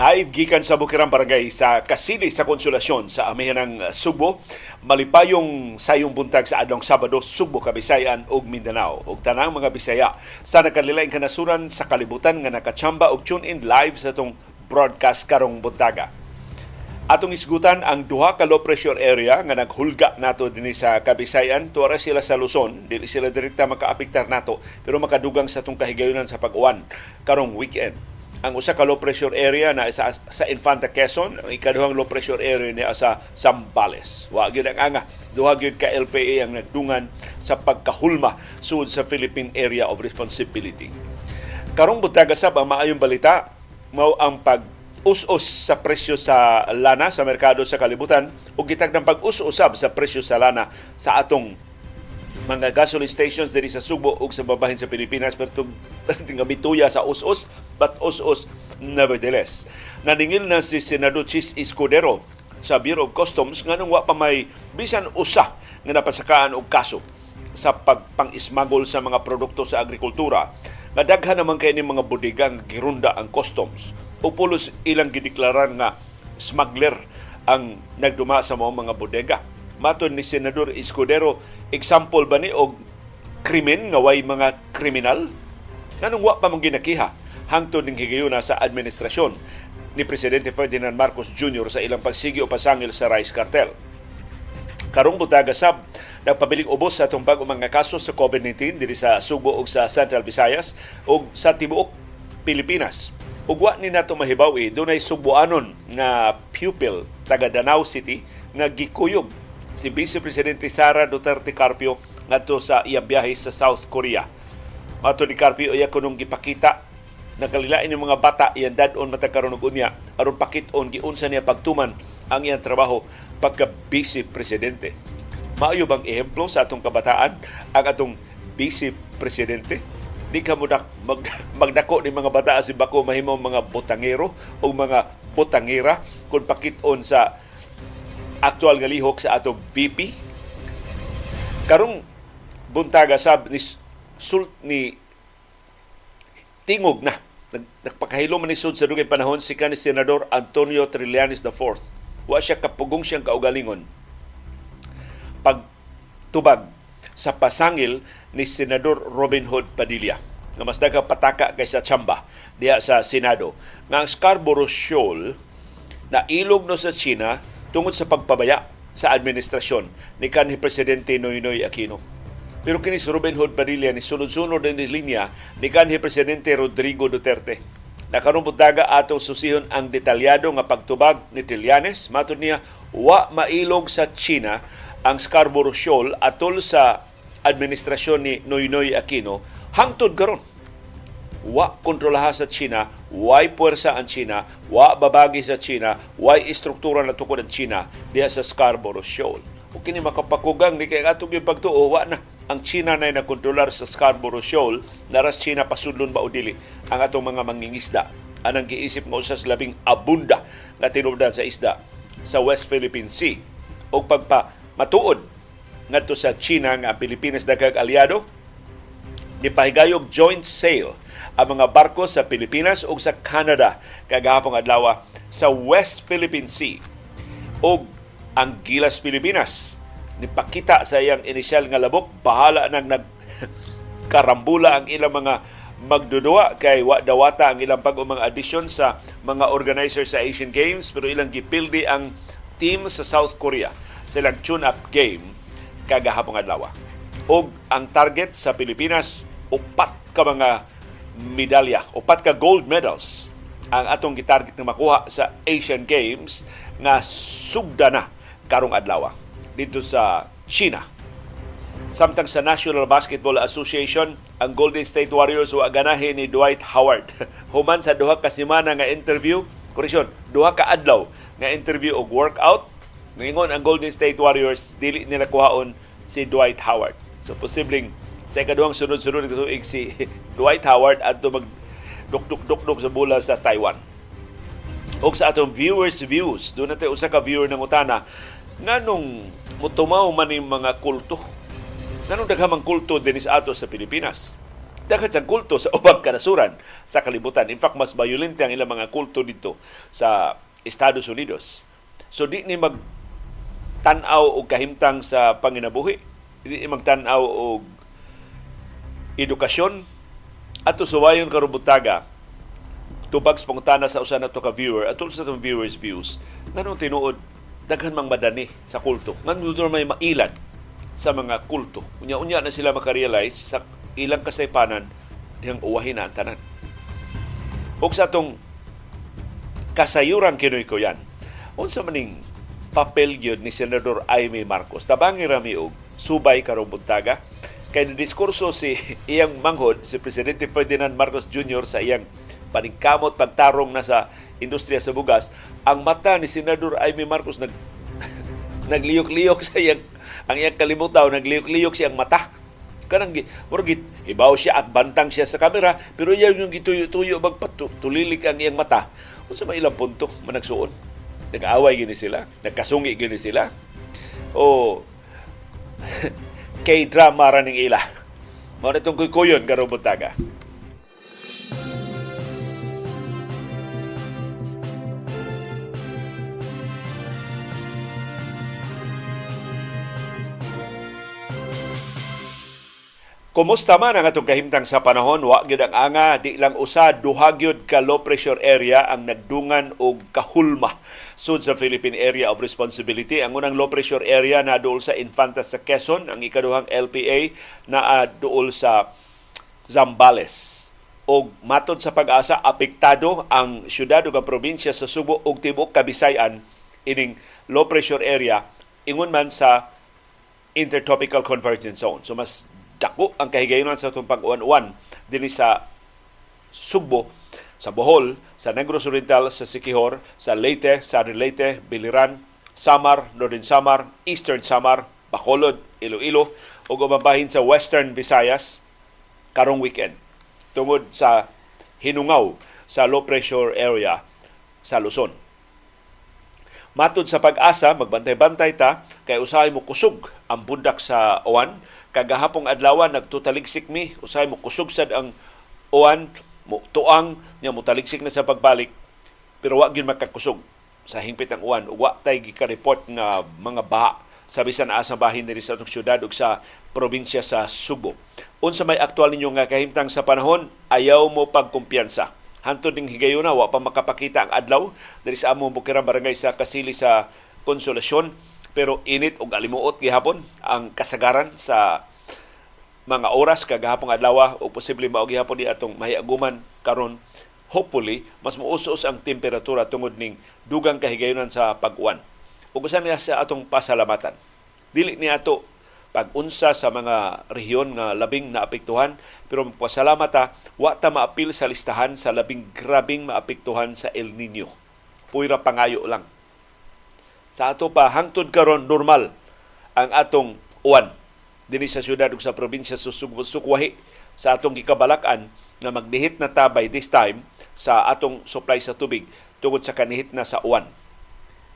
Live gikan sa Bukirang Barangay sa Kasili sa Konsolasyon sa amihanang Subo. Malipayong sayong buntag sa adlong Sabado, Subo, Kabisayan ug Mindanao. ug tanang mga Bisaya sa nakalilaing kanasuran sa kalibutan nga nakachamba og tune in live sa tong broadcast karong buntaga. Atong isgutan ang duha ka low pressure area nga naghulga nato dinhi sa Kabisayan tuara sila sa Luzon dili sila direkta makaapektar nato pero makadugang sa tong kahigayunan sa pag-uwan karong weekend ang usa ka low pressure area na sa, sa Infanta Quezon, ang ikaduhang low pressure area ni sa Zambales. Wa gyud ang anga, duha gyud ka LPA ang nagdungan sa pagkahulma sud sa Philippine Area of Responsibility. Karong butaga sab ang maayong balita mao ang pag us-us sa presyo sa lana sa merkado sa kalibutan ug gitag ng pag-us-usab sa presyo sa lana sa atong mga gasoline stations diri sa Subo ug sa babahin sa Pilipinas. Pero nga bituya sa us-us but us-us nevertheless. Naningil na si Senador Chis Escudero sa Bureau of Customs nga nung wa pa may bisan usa nga napasakaan og kaso sa pagpang-ismagol sa mga produkto sa agrikultura. Nga daghan naman kay ni mga bodega girunda ang customs o pulos ilang gideklaran nga smuggler ang nagduma sa mga mga bodega maton ni Senador Escudero, example ba ni og krimen nga way mga kriminal? Anong wa pa mong ginakiha hangtod ning higayuna sa administrasyon ni Presidente Ferdinand Marcos Jr. sa ilang pagsigi o pasangil sa rice cartel. Karong butaga sab nagpabiling ubos sa itong bag mga kaso sa COVID-19 diri sa Subo ug sa Central Visayas ug sa tibuok Pilipinas. Ug wa ni nato mahibaw eh, dunay subuanon nga pupil taga Danau City nga gikuyog si Vice Presidente Sara Duterte Carpio ngadto sa iyang biyahe sa South Korea. Mato ni Carpio iya kunong gipakita nakalilain ng mga bata iyang dadon matagkaroon og unya aron pakiton giunsa niya pagtuman ang iyang trabaho pagka Vice Presidente. Maayo bang ehemplo sa atong kabataan ang atong Vice Presidente? Di ka mo mag, magdako ni mga bata si bako mahimo mga botangero o mga botangira kung pakiton sa aktual nga lihok sa atong VP. Karong buntaga sab ni sult ni tingog na nagpakahilo man ni sud sa dugay panahon si kanhi senador Antonio Trillanes IV. Wa siya kapugong siyang kaugalingon. Pag tubag sa pasangil ni senador Robin Hood Padilla nga mas daga pataka kaysa Chamba diha sa Senado nga ang Scarborough Shoal na ilog no sa China tungod sa pagpabaya sa administrasyon ni kanhi Presidente Noynoy Aquino. Pero kini si Ruben Hood Padilla ni sunod-sunod din linya ni kanhi Presidente Rodrigo Duterte. Nakarumpot daga atong susihon ang detalyado nga pagtubag ni Trillanes. Matod niya, wa mailog sa China ang Scarborough Shoal atol sa administrasyon ni Noynoy Aquino hangtod karon wa kontrolaha sa China, way puwersa ang China, wa babagi sa China, way istruktura na tukod ang China diha sa Scarborough Shoal. O kini makapakugang ni kay atong pagtuo, wa na ang China na nakontrolar sa Scarborough Shoal, naras China pasudlon ba o dili ang atong mga mangingisda. Anang giisip mo sa labing abunda nga tinubdan sa isda sa West Philippine Sea. O pagpa matuod ngadto sa China nga Pilipinas daghang aliado, ni pahigayog joint sale ang mga barko sa Pilipinas ug sa Canada. Kagahapon adlaw sa West Philippine Sea ug ang Gilas Pilipinas. Nipakita sa iyang inisyal nga labok bahala nang nag karambula ang ilang mga magdudua kay wa dawata ang ilang pag mga addition sa mga organizer sa Asian Games pero ilang gipildi ang team sa South Korea sa ilang tune-up game kagahapon adlaw. Og ang target sa Pilipinas upat ka mga medalya, upat ka gold medals ang atong gitarget na makuha sa Asian Games nga sugda na karong adlaw dito sa China. Samtang sa National Basketball Association, ang Golden State Warriors wa ganahe ni Dwight Howard. Human sa duha ka semana nga interview, koreksyon, duha ka adlaw nga interview og workout, ningon ang Golden State Warriors dili nila kuhaon si Dwight Howard. So posibleng sa ikaduhang sunod-sunod na tuig si Dwight Howard at mag dukduk-dukduk sa bola sa Taiwan. o sa atong viewers views. Doon natin usa ka viewer ng utana nganong mutumaw man yung mga kulto. Nganong daghamang kulto din sa ato sa Pilipinas. Daghan sa kulto sa ubang kanasuran sa kalibutan. In fact, mas violente ang ilang mga kulto dito sa Estados Unidos. So di ni mag tanaw og kahimtang sa panginabuhi. Di ni magtanaw og edukasyon ato suwayon karubutaga tubag spontana sa usa nato ka viewer atol sa atong viewers views nganong tinuod daghan mang madani sa kulto. Nganong may mailan sa mga kulto. Unya-unya na sila makarealize sa ilang kasaypanan diyang uwahin na ang tanan. O sa atong kasayuran kinoy ko yan, unsa maning papel gyud ni Senador Aimee Marcos. Tabangi rami og subay karong buntaga kay diskurso si iyang manghod si Presidente Ferdinand Marcos Jr. sa iyang paningkamot pagtarong na sa industriya sa bugas, ang mata ni Senador Amy Marcos nag nagliyok-liyok sa iyang ang iyang kalimutaw, nagliyok-liyok siyang mata. Kanang murgit ibaw siya at bantang siya sa kamera, pero iyaw yung gituyo-tuyo magpatulilik ang iyang mata. Unsa may ilang punto managsuon? Nag-away gini sila, nagkasungi gini sila. O kay drama ra ning ila. Mao nitong kuy-kuyon karong buntaga. Kumusta man ang atong kahimtang sa panahon, wa gyud ang anga, di lang usa duha gyud ka low pressure area ang nagdungan og kahulma sud sa Philippine Area of Responsibility. Ang unang low pressure area na duol sa Infantas sa Quezon, ang ikaduhang LPA na duol sa Zambales. Og matod sa pag-asa, apektado ang syudad ug probinsya sa Subo ug tibuok Kabisayan ining low pressure area ingon man sa intertropical convergence zone. So mas dako ang kahigayunan sa itong pag-uwan-uwan din sa Sugbo, sa Bohol, sa Negros Oriental, sa Sikihor, sa Leyte, sa Leyte, Biliran, Samar, Northern Samar, Eastern Samar, Bacolod, Iloilo, o gumabahin sa Western Visayas karong weekend. Tungod sa hinungaw sa low pressure area sa Luzon. Matod sa pag-asa, magbantay-bantay ta, kay usahay mo kusog ang bundak sa uwan, kagahapong adlaw nagtutaligsik mi usay mo kusog sad ang uwan mo tuang nya mo taligsik na sa pagbalik pero wa gyud makakusog sa hingpit ang uwan wa tay gika-report nga mga baha sa bisan asa bahin diri sa atong syudad ug sa probinsya sa Subo. Unsa may aktual ninyo nga kahimtang sa panahon, ayaw mo pagkumpiyansa. Hantod ning higayuna wa pa makapakita ang adlaw diri sa among bukirang barangay sa Kasili sa Konsolasyon pero init og alimuot gihapon ang kasagaran sa mga oras kagahapon adlaw o posible mao gihapon di atong mahiaguman karon hopefully mas muusos ang temperatura tungod ning dugang kahigayunan sa pag-uwan. Ug usa niya sa atong pasalamatan. Dili ni ato pag-unsa sa mga rehiyon nga labing naapektuhan pero pasalamat ta wa ta maapil sa listahan sa labing grabing maapektuhan sa El Nino. Puyra pangayo lang sa ato pa hangtod karon normal ang atong uwan dinhi sa syudad ug sa probinsya sa Sukwahi sa atong gikabalakan na magnihit na ta by this time sa atong supply sa tubig tungod sa kanihit na sa uwan.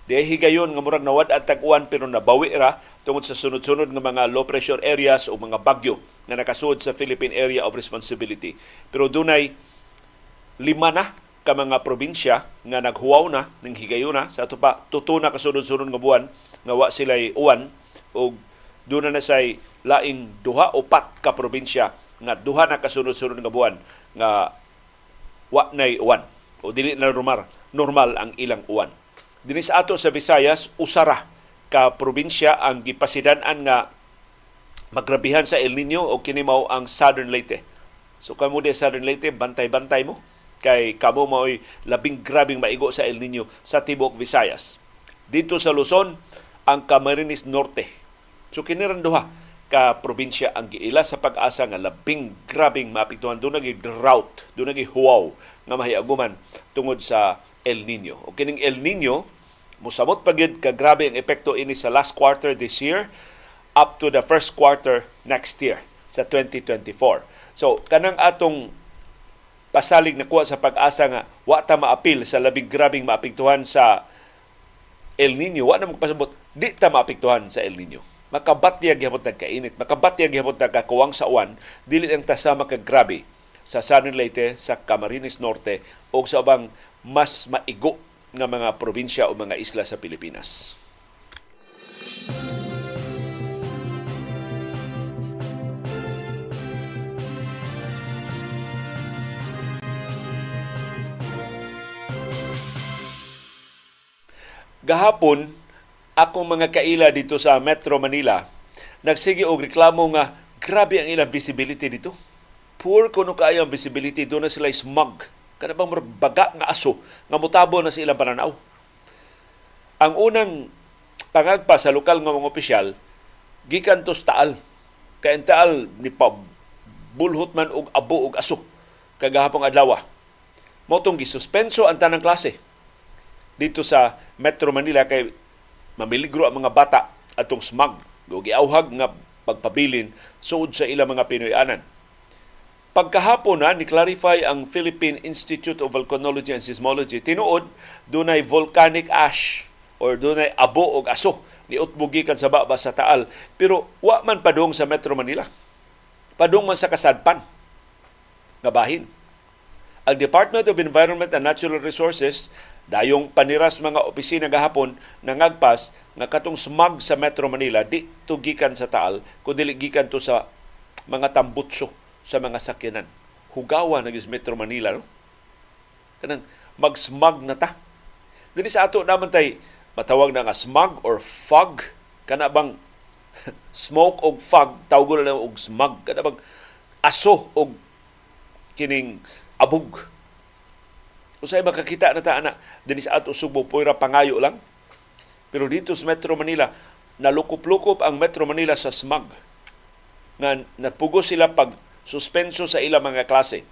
Di higayon nga murag nawad at tag-uwan pero nabawi ra tungod sa sunod-sunod nga mga low pressure areas o mga bagyo nga nakasuod sa Philippine Area of Responsibility. Pero dunay lima na ka mga probinsya nga naghuwaw na ning higayuna sa ato pa tuto na kasunod-sunod nga buwan nga wa sila'y uwan o doon na say laing duha o pat ka probinsya nga duha na kasunod-sunod nga buwan nga wa nay uwan o dili na normal normal ang ilang uwan dinhi sa ato sa Visayas usara ka probinsya ang gipasidan-an nga magrabihan sa El Nino o kini mao ang Southern Leyte so kamo di Southern Leyte bantay-bantay mo kay kamo mao'y labing grabing maigo sa El Nino sa Tibok Visayas. Dito sa Luzon, ang Camarines Norte. So kiniran duha ka probinsya ang giila sa pag-asa nga labing grabing maapektuhan do nagi drought, do nagi huwaw nga mahiaguman tungod sa El Nino. O kining El Nino musamot pagid ka grabe ang epekto ini sa last quarter this year up to the first quarter next year sa 2024. So kanang atong pasalig na kuha sa pag-asa nga wa ta maapil sa labing grabing maapektuhan sa El Nino, wa na magpasabot, di ta maapektuhan sa El Nino. Makabatyag gyapon kainit, makabatyag gyapon kakuwang sa uwan, dili ang tasama ka grabe sa San Leyte, sa Camarines Norte o sa ubang mas maigo nga mga probinsya o mga isla sa Pilipinas. Gahapon, ako mga kaila dito sa Metro Manila, nagsige og reklamo nga grabe ang ilang visibility dito. Poor kuno kaayo ang visibility, doon na sila smog. Kada bang baga nga aso, nga mutabo na sa ilang pananaw. Ang unang pangagpa sa lokal nga mga opisyal, gikan to taal. Kaya taal ni pa bulhot man og abo og aso kagahapong adlaw. Motong gisuspenso ang tanang klase dito sa Metro Manila kay mamiligro ang mga bata atong smog o giauhag nga pagpabilin suod sa ilang mga Pinoyanan. Pagkahapon na ni-clarify ang Philippine Institute of Volcanology and Seismology tinuod dunay volcanic ash or dunay abo og aso ni utbugikan sa baba sa Taal pero wa man padung sa Metro Manila. Padung man sa kasadpan nga bahin. Ang Department of Environment and Natural Resources Dayong paniras mga opisina gahapon nangagpas nga katong smog sa Metro Manila di tugikan sa Taal kundi gikan to sa mga tambutso sa mga sakyanan. Hugawa na Metro Manila no. Kanang mag-smog na ta. Dili sa ato naman tay matawag na nga smog or fog kana bang smoke og fog tawag na og smog kana bang aso og kining abog Usay makakita na ta ana dinhi sa ato Subo puira pangayo lang. Pero dito sa Metro Manila nalukop-lukop ang Metro Manila sa smog. Nga napugo sila pag suspenso sa ilang mga klase.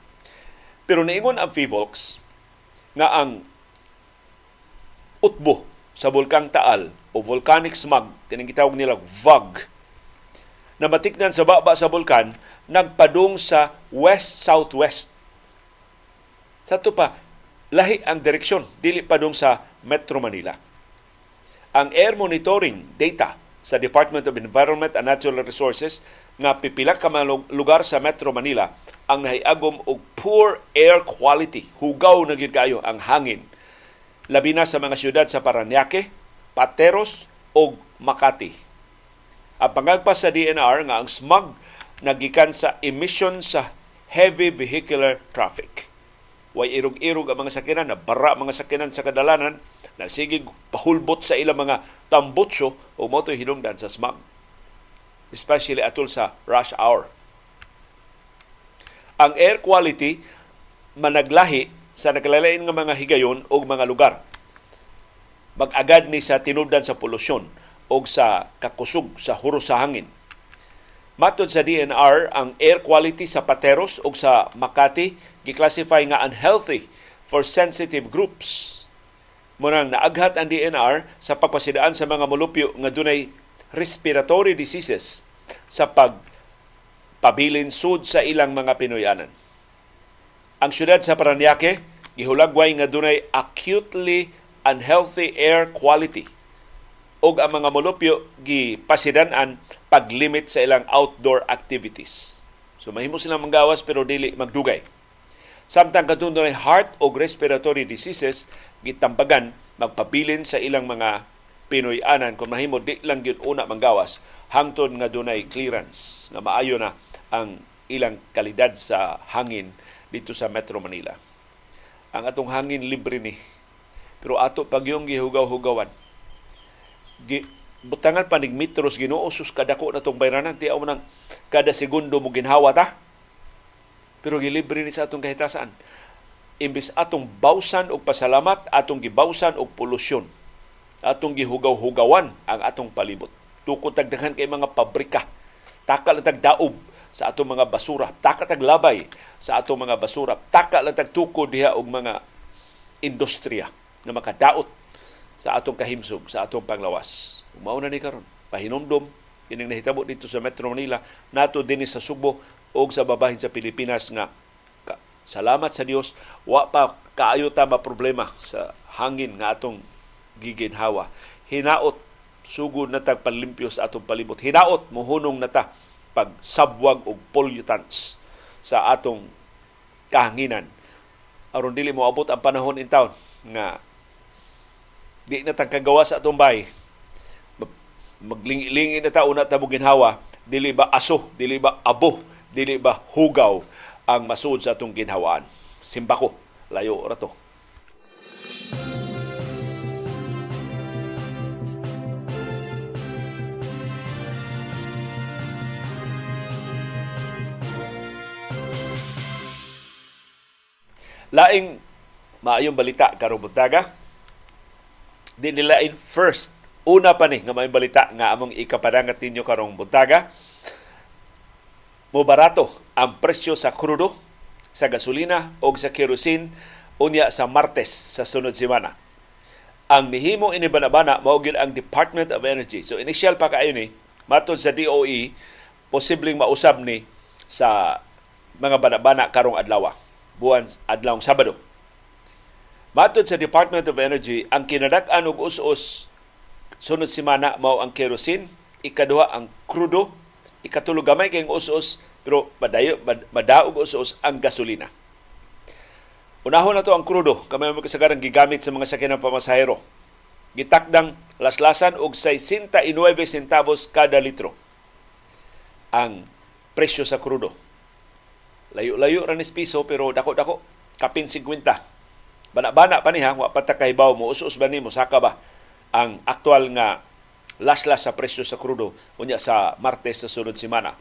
Pero niingon ang FIVOLX nga ang utbo sa Bulkang Taal o volcanic smog, kining gitawag nila VOG, na matiknan sa baba sa bulkan, nagpadung sa west-southwest. Sa to pa, lahi ang direksyon dili pa dong sa Metro Manila. Ang air monitoring data sa Department of Environment and Natural Resources nga pipila ka mga lugar sa Metro Manila ang nahiagom og poor air quality. Hugaw na gid kayo ang hangin. Labi na sa mga syudad sa Paranaque, Pateros o Makati. Ang pangagpas sa DNR nga ang smog nagikan sa emission sa heavy vehicular traffic way irog-irog ang mga sakyanan, na bara mga sakyanan sa kadalanan, na sige pahulbot sa ilang mga tambutso o moto'y hinungdan sa smog. Especially atol sa rush hour. Ang air quality managlahi sa naglalalain nga mga higayon o mga lugar. Mag-agad ni sa tinubdan sa polusyon o sa kakusog sa huro sa hangin. Matod sa DNR, ang air quality sa Pateros o sa Makati giklasify nga unhealthy for sensitive groups. Munang naaghat ang DNR sa pagpasidaan sa mga molupyo nga dunay respiratory diseases sa pag pabilin sud sa ilang mga Pinoyanan. Ang syudad sa Paranaque gihulagway nga dunay acutely unhealthy air quality ug ang mga molupyo gipasidan-an paglimit sa ilang outdoor activities. So mahimo silang manggawas pero dili magdugay Samtang katong dunay heart o respiratory diseases, gitambagan magpabilin sa ilang mga Pinoy-anan. Kung mahimo di lang gyud una manggawas. Hangtod nga dunay clearance nga maayo na ang ilang kalidad sa hangin dito sa Metro Manila. Ang atong hangin libre ni. Pero ato pag yung gihugaw-hugawan. Gi, butangan pa nig metros Ginoo sus kadako na tong bayranan. Tiaw nang kada segundo mo ginhawa ta pero gilibre ni sa atong kahitasan. Imbis atong bawsan og pasalamat, atong gibawsan og polusyon. Atong gihugaw-hugawan ang atong palibot. Tukod tagdaghan kay mga pabrika. Takal tag daob sa atong mga basura. Taka tag labay sa atong mga basura. Taka lang tag tukod diha og mga industriya na makadaot sa atong kahimsog, sa atong panglawas. Mao na ni karon. Pahinomdom kining nahitabo dito sa Metro Manila nato dinhi sa Subo o sa babahin sa Pilipinas nga Salamat sa Dios, wa pa kaayo ta ma problema sa hangin nga atong giginhawa. Hinaot sugod na tag panlimpyo sa atong palibot. Hinaot mohunong na ta pag sabwag og pollutants sa atong kahanginan. aron dili mo abot ang panahon in town nga di na tagkagawa sa atong bay maglingi na ta una ta ginhawa dili ba aso dili ba abo dili ba hugaw ang masud sa atong ginhawaan simbako layo ra to Laing maayong balita karong buntaga. Di nilain first una pa ni nga may balita nga among ikapadangat ninyo karong buntaga. Mo barato ang presyo sa krudo, sa gasolina o sa kerosene unya sa Martes sa sunod semana. Ang mihimo ini banabana mao ang Department of Energy. So initial pa kaayo ni matod sa DOE posibleng mausab ni sa mga banabana karong adlaw buwan adlawng Sabado. Matod sa Department of Energy, ang kinadak-an og us-us sunod semana mao ang kerosene, ikaduha ang krudo, ikatulo gamay kay us-us pero madayo madaog us-us ang gasolina. Unahon na to ang krudo, kamay mo kasagaran gigamit sa mga sakyanan pamasahero. Gitakdang laslasan og 69 centavos kada litro ang presyo sa krudo. Layo-layo ra nis piso pero dako-dako kapin 50. Bana-bana pa niya, wa pa mo usus ba ni mo saka ba ang aktual nga laslas sa presyo sa krudo unya sa Martes sa sunod semana.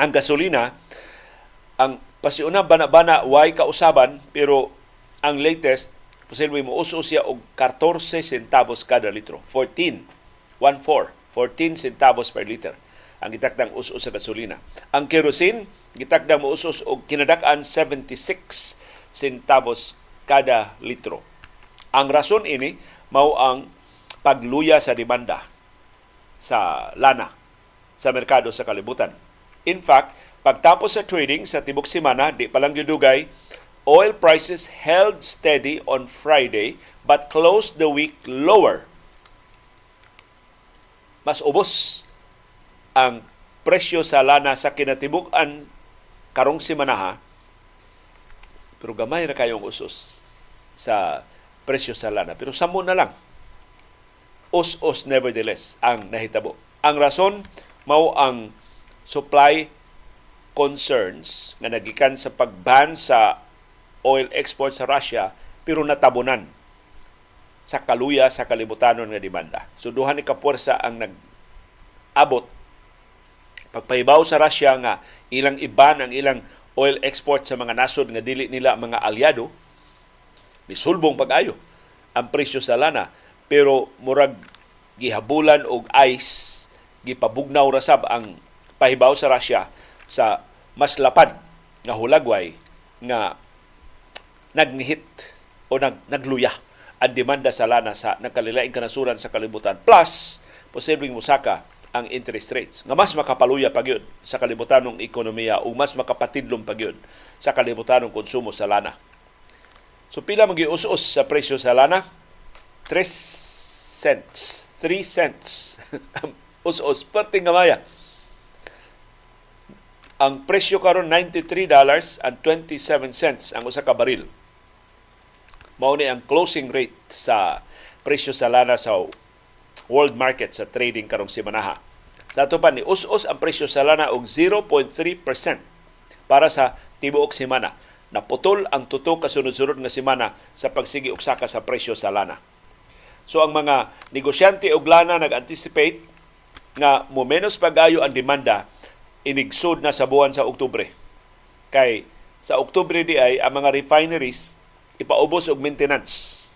Ang gasolina ang pasiuna bana-bana way kausaban pero ang latest posible mo uso siya og 14 centavos kada litro. 14 14 14 centavos per liter ang gitakdang uso sa gasolina. Ang kerosene gitakdang muusos og kinadak-an 76 centavos kada litro. Ang rason ini mao ang pagluya sa demanda sa lana sa merkado sa kalibutan. In fact, pagtapos sa trading sa tibok semana, di palang gidugay, oil prices held steady on Friday but closed the week lower. Mas ubos ang presyo sa lana sa kinatibuk-an karong simanaha, pero gamay na kayong usos sa presyo sa lana. Pero samo na lang. Us-us nevertheless ang nahitabo. Ang rason, mao ang supply concerns nga nagikan sa pagban sa oil export sa Russia pero natabunan sa kaluya sa kalibutanon nga demanda. So duha ni kapuwersa ang nag-abot pagpahibaw sa Russia nga ilang iban ang ilang oil export sa mga nasod nga dili nila mga aliado misulbong pag-ayo ang presyo sa lana pero murag gihabulan og ice gipabugnaw ra sab ang pahibaw sa Russia sa mas lapad nga hulagway nga nagnihit o nag, nagluya ang demanda sa lana sa nakalilaing kanasuran sa kalibutan plus posibleng musaka ang interest rates nga mas makapaluya pa gyud sa kalibutanong ekonomiya o mas makapatidlong pa gyud sa kalibutanong konsumo sa lana. So pila magius-us sa presyo sa lana? 3 cents. 3 cents. us-us perting gamaya. Ang presyo karon 93 dollars and 27 cents ang usa ka baril. Mao ni ang closing rate sa presyo sa lana sa world market sa trading karong simanaha. Sa ato pa ni us-us ang presyo sa lana og 0.3% para sa tibuok semana. Naputol ang tuto kasunod-sunod nga semana sa pagsigi og saka sa presyo sa lana. So ang mga negosyante og lana nag-anticipate nga mo menos pagayo ang demanda inigsod na sa buwan sa Oktubre. Kay sa Oktubre di ay ang mga refineries ipaubos og maintenance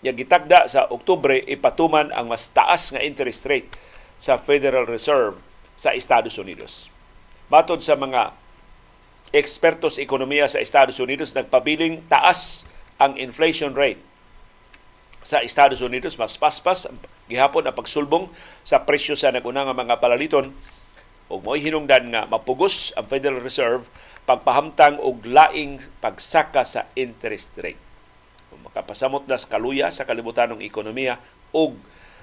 nga gitagda sa Oktubre ipatuman ang mas taas nga interest rate sa Federal Reserve sa Estados Unidos. Matod sa mga ekspertos ekonomiya sa Estados Unidos, nagpabiling taas ang inflation rate sa Estados Unidos mas paspas gihapon ang pagsulbong sa presyo sa naguna nga mga palaliton ug mo'y hinungdan nga mapugos ang Federal Reserve pagpahamtang og laing pagsaka sa interest rate. Makapasamot na sa kaluya sa kalibutan ng ekonomiya og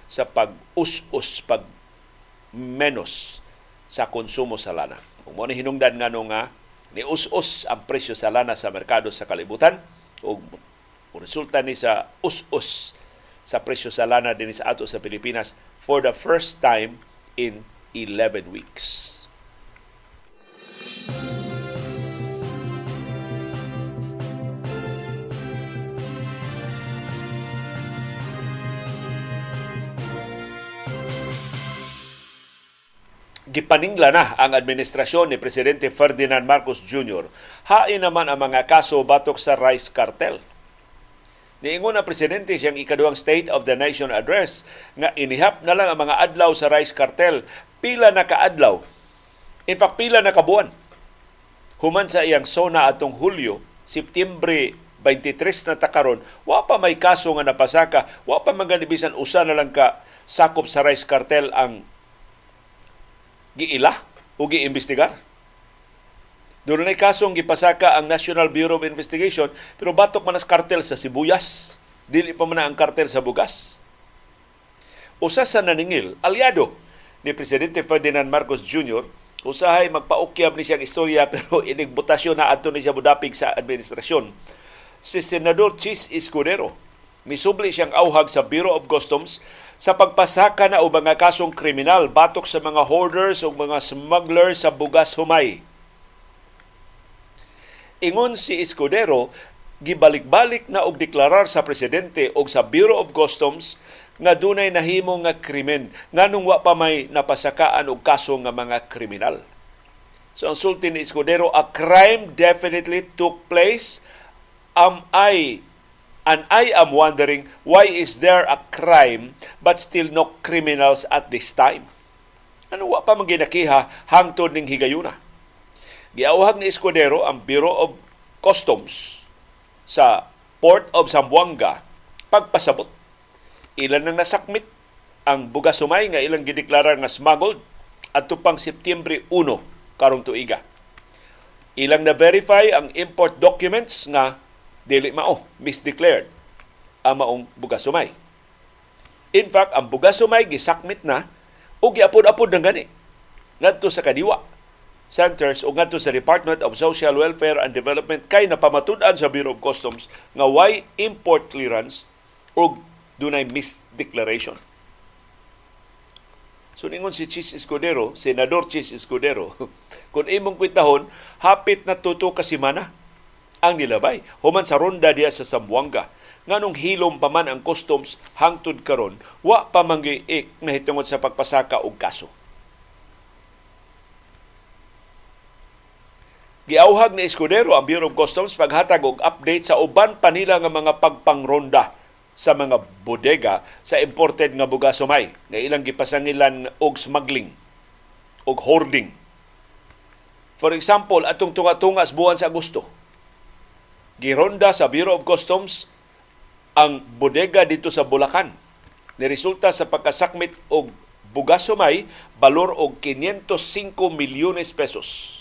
sa pag-us-us, pag menos sa konsumo sa lana. Kung mo hinungdan nga nga ni us-us ang presyo sa lana sa merkado sa kalibutan ug resulta ni sa us-us sa presyo sa lana din sa ato sa Pilipinas for the first time in 11 weeks. gipaningla na ang administrasyon ni Presidente Ferdinand Marcos Jr. Hain naman ang mga kaso batok sa rice cartel. Niingon ang presidente siyang ikaduhang State of the Nation address nga inihap na lang ang mga adlaw sa rice cartel pila na kaadlaw. In fact, pila na kabuan. Human sa iyang sona atong Hulyo, Septembre 23 na takaron, wa pa may kaso nga napasaka, wa pa maganibisan usa na lang ka sakop sa rice cartel ang giila o giimbestigar. Doon na kasong gipasaka ang National Bureau of Investigation pero batok man as kartel sa sibuyas. Dili pa man ang kartel sa bugas. Usa sa naningil, aliado ni Presidente Ferdinand Marcos Jr., usahay magpaukyab ni siyang istorya pero inigbutasyon na ato ni siya budapig sa administrasyon. Si Senador Chis Escudero, misubli siyang auhag sa Bureau of Customs sa pagpasaka na o mga kasong kriminal batok sa mga hoarders o mga smugglers sa bugas humay. Ingon si Escudero, gibalik-balik na og deklarar sa presidente o sa Bureau of Customs nga dunay nahimo nga krimen nganong wa pa may napasakaan og kaso nga mga kriminal. So ang sulti ni Escudero, a crime definitely took place. Am I And I am wondering, why is there a crime but still no criminals at this time? Ano wa pa man ginakiha hangtod ning higayuna? Giawhag ni Escudero ang Bureau of Customs sa Port of Zamboanga pagpasabot. Ilan nang nasakmit ang bugas sumay nga ilang gideklara nga smuggled at pang Setyembre 1 karong tuiga. Ilang na verify ang import documents nga dili mao misdeclared ang maong bugas sumay. In fact, ang bugas sumay gisakmit na o giapod-apod ng gani ngadto sa kadiwa centers o ngadto sa Department of Social Welfare and Development kay napamatud-an sa Bureau of Customs nga why import clearance o dunay misdeclaration. So ningon si Chis Escudero, Senador Chis Escudero, kung imong kwintahon, hapit na tuto ka simana ang nilabay. Human sa ronda diya sa Sambuanga. Nganong hilom pa man ang customs hangtod karon, wa pa manggiik na hitungod sa pagpasaka og kaso. Giauhag ni Escudero ang Bureau of Customs paghatag og update sa uban pa nila nga mga pagpangronda sa mga bodega sa imported nga bugas sumay nga ilang gipasangilan og smuggling og hoarding. For example, atong tunga-tunga buwan sa Agosto, gironda sa Bureau of Customs ang bodega dito sa Bulacan. Niresulta sa pagkasakmit og bugas sumay balor og 505 milyones pesos.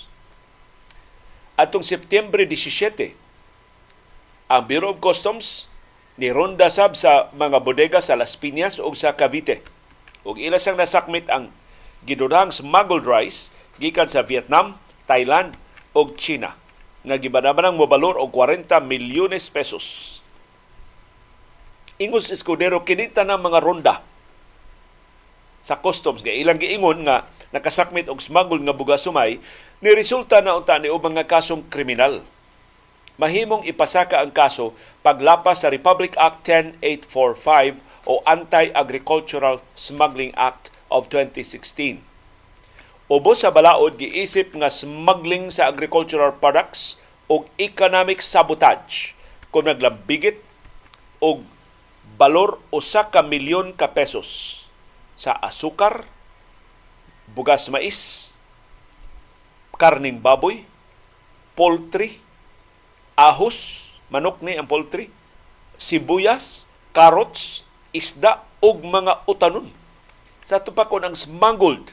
Atong Setyembre 17, ang Bureau of Customs ni ronda sab sa mga bodega sa Las Piñas ug sa Cavite. Ug ila sang nasakmit ang gidudahang smuggled rice gikan sa Vietnam, Thailand ug China nga gibanabanang mobalor og 40 milyones pesos. Ingon si Escudero, kinita ng mga ronda sa customs nga ilang giingon nga nakasakmit og smuggle nga bugas sumay ni resulta na unta ni ubang nga kasong kriminal. Mahimong ipasaka ang kaso paglapas sa Republic Act 10845 o Anti-Agricultural Smuggling Act of 2016 Ubos sa balaod giisip nga smuggling sa agricultural products o economic sabotage kung naglambigit og balor usa ka milyon ka pesos sa asukar, bugas mais, karning baboy, poultry, ahos, manok ni ang poultry, sibuyas, carrots, isda ug mga utanon. Sa tupakon ang smuggled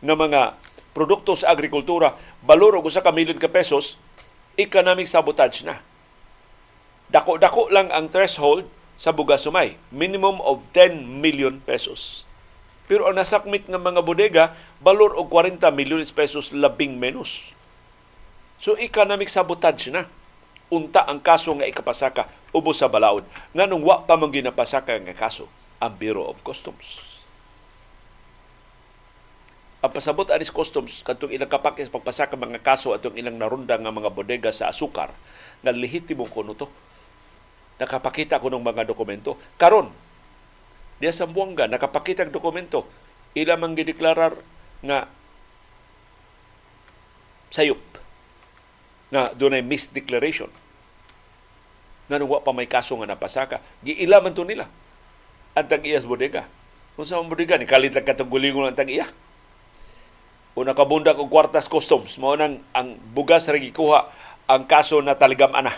ng mga produkto sa agrikultura balor og usa ka ka pesos, economic sabotage na. Dako-dako lang ang threshold sa bugas sumay, minimum of 10 million pesos. Pero ang nasakmit ng mga bodega, balor og 40 million pesos labing menos. So economic sabotage na. Unta ang kaso nga ikapasaka ubos sa balaod. Nga nung wa pa man ginapasaka nga kaso ang Bureau of Customs. Ang pasabot anis customs katong ilang kapakis pagpasaka mga kaso atong ilang narunda nga mga bodega sa asukar nga lehitimo kuno to. Nakapakita ko ng mga dokumento. Karon, diya sa Buanga, nakapakita ang dokumento. Ila mang gideklarar nga sayop nga dunay misdeclaration nga nung pa may kaso nga napasaka. Giila man to nila ang tag-iyas bodega. Kung sa bodega, ni kalit lang katagulingon ang tag-iya. O nakabundak og kwartas customs, mao nang ang bugas ra gikuha ang kaso na taligam ana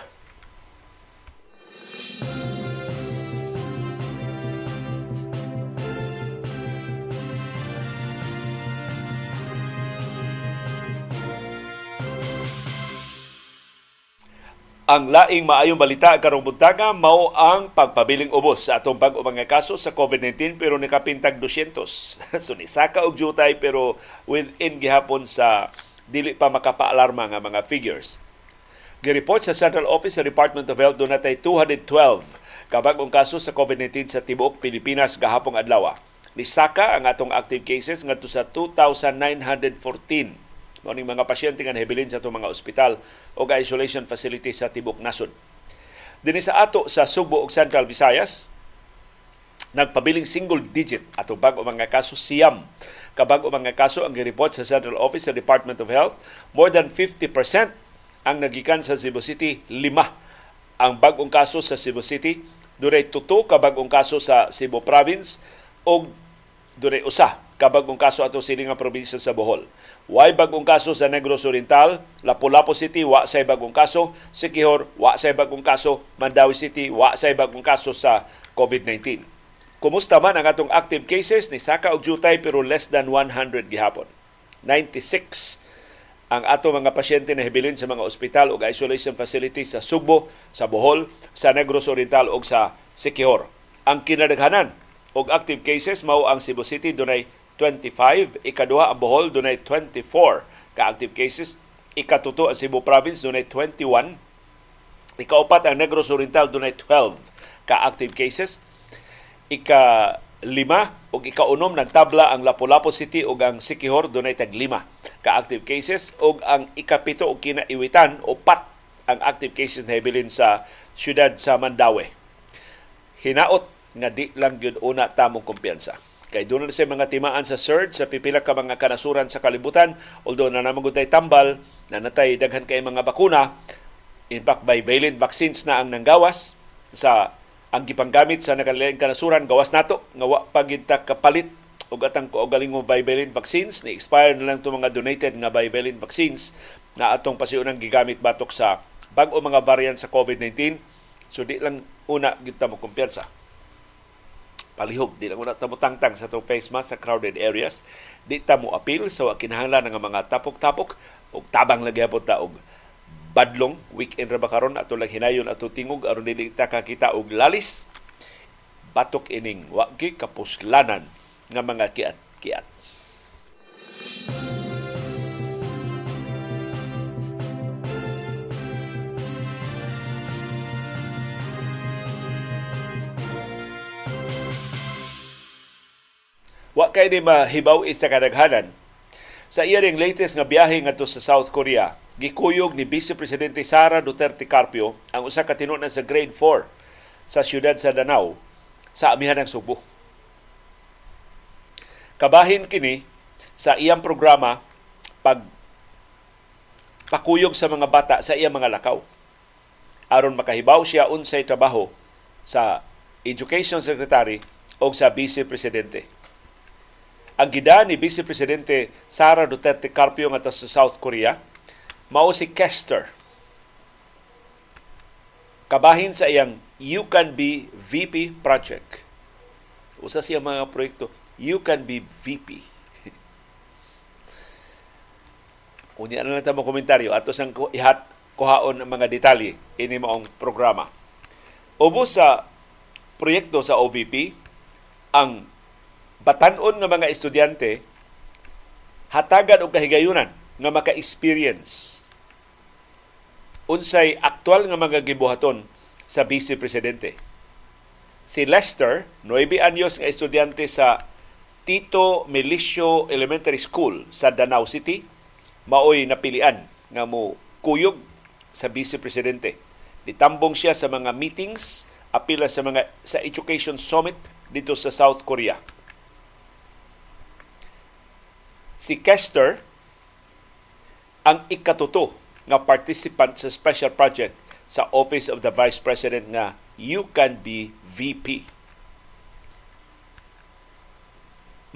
Ang laing maayong balita karong buntaga mao ang pagpabiling ubos sa atong bag-o mga kaso sa COVID-19 pero nakapintag 200. so ni saka og jutay pero within gihapon sa dili pa makapaalarma nga mga figures. Gireport sa Central Office sa Department of Health natay 212 kabag-ong kaso sa COVID-19 sa tibuok Pilipinas gahapong adlaw. Ni saka ang atong active cases ngadto sa 2,914 mao mga pasyente nga nahibilin sa itong mga ospital o isolation facility sa tibok nasod. Dinhi sa ato sa Sugbo ug Central Visayas, nagpabiling single digit ato bag-o mga kaso siyam kabag o mga kaso ang gireport sa Central Office sa Department of Health. More than 50% ang nagikan sa Cebu City, lima ang bagong kaso sa Cebu City, dunay tuto ka bagong kaso sa Cebu Province o dunay usa ka bagong kaso ato silingang probinsya sa Bohol. Way bagong kaso sa Negros Oriental, Lapu-Lapu City, wa say bagong kaso, Sikihor, wa say bagong kaso, Mandawi City, wa say bagong kaso sa COVID-19. Kumusta man ang atong active cases ni Saka og Jutay pero less than 100 gihapon. 96 ang ato mga pasyente na hibilin sa mga ospital o isolation facilities sa Sugbo, sa Bohol, sa Negros Oriental o sa Sikihor. Ang kinadaghanan og active cases mao ang Cebu City dunay 25. Ikaduha ang Bohol, dunay 24 ka-active cases. Ikatuto ang Cebu Province, dunay 21. Ikaupat ang Negros Oriental, dunay 12 ka-active cases. Ika lima o ikaunom nagtabla ang Lapu-Lapu City ug ang Sikihor dunay tag lima ka active cases ug ang ikapito og kinaiwitan o pat ang active cases na hibilin sa syudad sa Mandawi. Hinaot nga di lang gyud una tamong kumpiyansa. Kay doon na sa mga timaan sa surge sa pipila ka mga kanasuran sa kalibutan, although na naman tay tambal, na natay daghan kay mga bakuna, in fact, bivalent vaccines na ang nanggawas sa ang gipanggamit sa nakalaing kanasuran. Gawas nato nga wa paginta kapalit og atang kaugaling mo bivalent vaccines. Ni expire na lang to mga donated nga bivalent vaccines. Na atong pasiunang gigamit batok sa bag-o mga variant sa COVID-19 so di lang una gyud ta mo kumpiyansa palihog. Di lang una ta tangtang sa itong face mask sa crowded areas. Di ta mo appeal sa so, kinahanglan nga mga tapok-tapok ug tabang lagi po ta og badlong weekend ra ba karon? Ato lang hinayon ato tingog aron dili ta kakita og lalis. Batok ining wa kapuslanan nga mga kiat-kiat Wa kay ni mahibaw isa kadaghanan. Sa iya ring latest nga biyahe ngadto sa South Korea, gikuyog ni Vice Presidente Sara Duterte Carpio ang usa ka tinunan sa grade 4 sa siyudad sa Danau sa amihan ng Subo. Kabahin kini sa iyang programa pag pakuyog sa mga bata sa iyang mga lakaw. Aron makahibaw siya unsay trabaho sa Education Secretary o sa Vice Presidente ang gida ni Vice Presidente Sara Duterte Carpio nga sa South Korea mao si Kester. Kabahin sa iyang You Can Be VP project. Usa siya mga proyekto, You Can Be VP. Unya na lang ta komentaryo ato sang ihat kuhaon ang mga detalye ini maong programa. Ubos sa proyekto sa OVP ang batanon nga mga estudyante hatagan og kahigayunan nga maka-experience unsay aktual nga mga gibuhaton sa vice presidente. Si Lester, 9 anyos nga estudyante sa Tito Milicio Elementary School sa Danau City, maoy napilian nga mo kuyog sa vice presidente. Nitambong siya sa mga meetings apila sa mga sa education summit dito sa South Korea. Si Kester ang ikatuto nga participant sa special project sa Office of the Vice President nga You Can Be VP.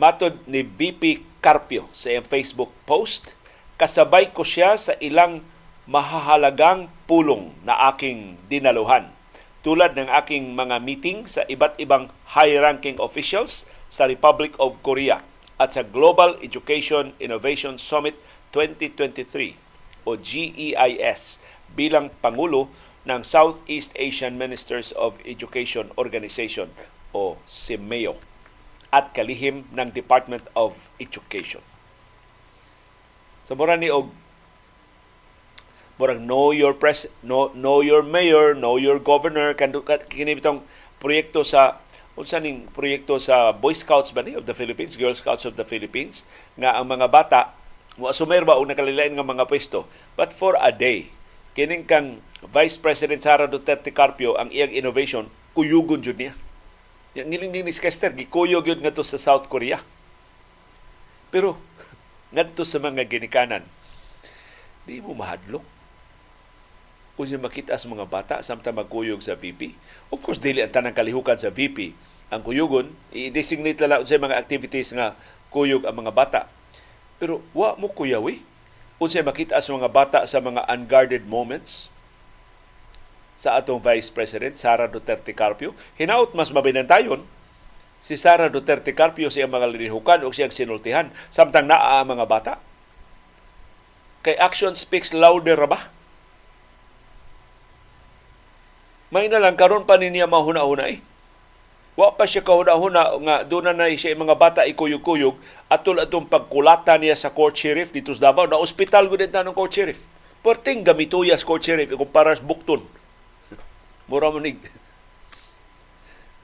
Matod ni VP Carpio sa iyang Facebook post, kasabay ko siya sa ilang mahahalagang pulong na aking dinaluhan. Tulad ng aking mga meeting sa iba't ibang high-ranking officials sa Republic of Korea at sa Global Education Innovation Summit 2023 o GEIS bilang Pangulo ng Southeast Asian Ministers of Education Organization o SIMEO at kalihim ng Department of Education. Sa mura ni og murag know your press know, know your mayor know your governor kan kini bitong proyekto sa unsa ning proyekto sa Boy Scouts ba ni of the Philippines Girl Scouts of the Philippines nga ang mga bata mo asumer ba og nakalilain nga mga pwesto but for a day. Kining kang Vice President Sara Duterte Carpio ang iyang innovation kuyugon jud niya. Yang ngiling ni Kester gikuyog yun ngadto sa South Korea. Pero ngadto sa mga ginikanan di mo mahadlok kung siya makita sa mga bata samtang magkuyog sa VP. Of course, dili ang tanang kalihukan sa VP. Ang kuyugon, i-designate lang sa mga activities nga kuyog ang mga bata. Pero wa mo kuyawi. Kung siya makita sa mga bata sa mga unguarded moments sa atong Vice President, Sara Duterte Carpio, hinaut mas mabinantayon si Sara Duterte Carpio siyang mga linihukan o siyang sinultihan samtang naa ang mga bata. Kay action speaks louder ba? May na karon pa niya mahuna-huna eh. Wa pa siya kahuna-huna nga doon na siya mga bata ikuyog-kuyog atul atong pagkulata niya sa court sheriff dito sa Davao na ospital gud ng court sheriff. Perting gamituyas court sheriff ikumpara sa bukton. Mura mo nig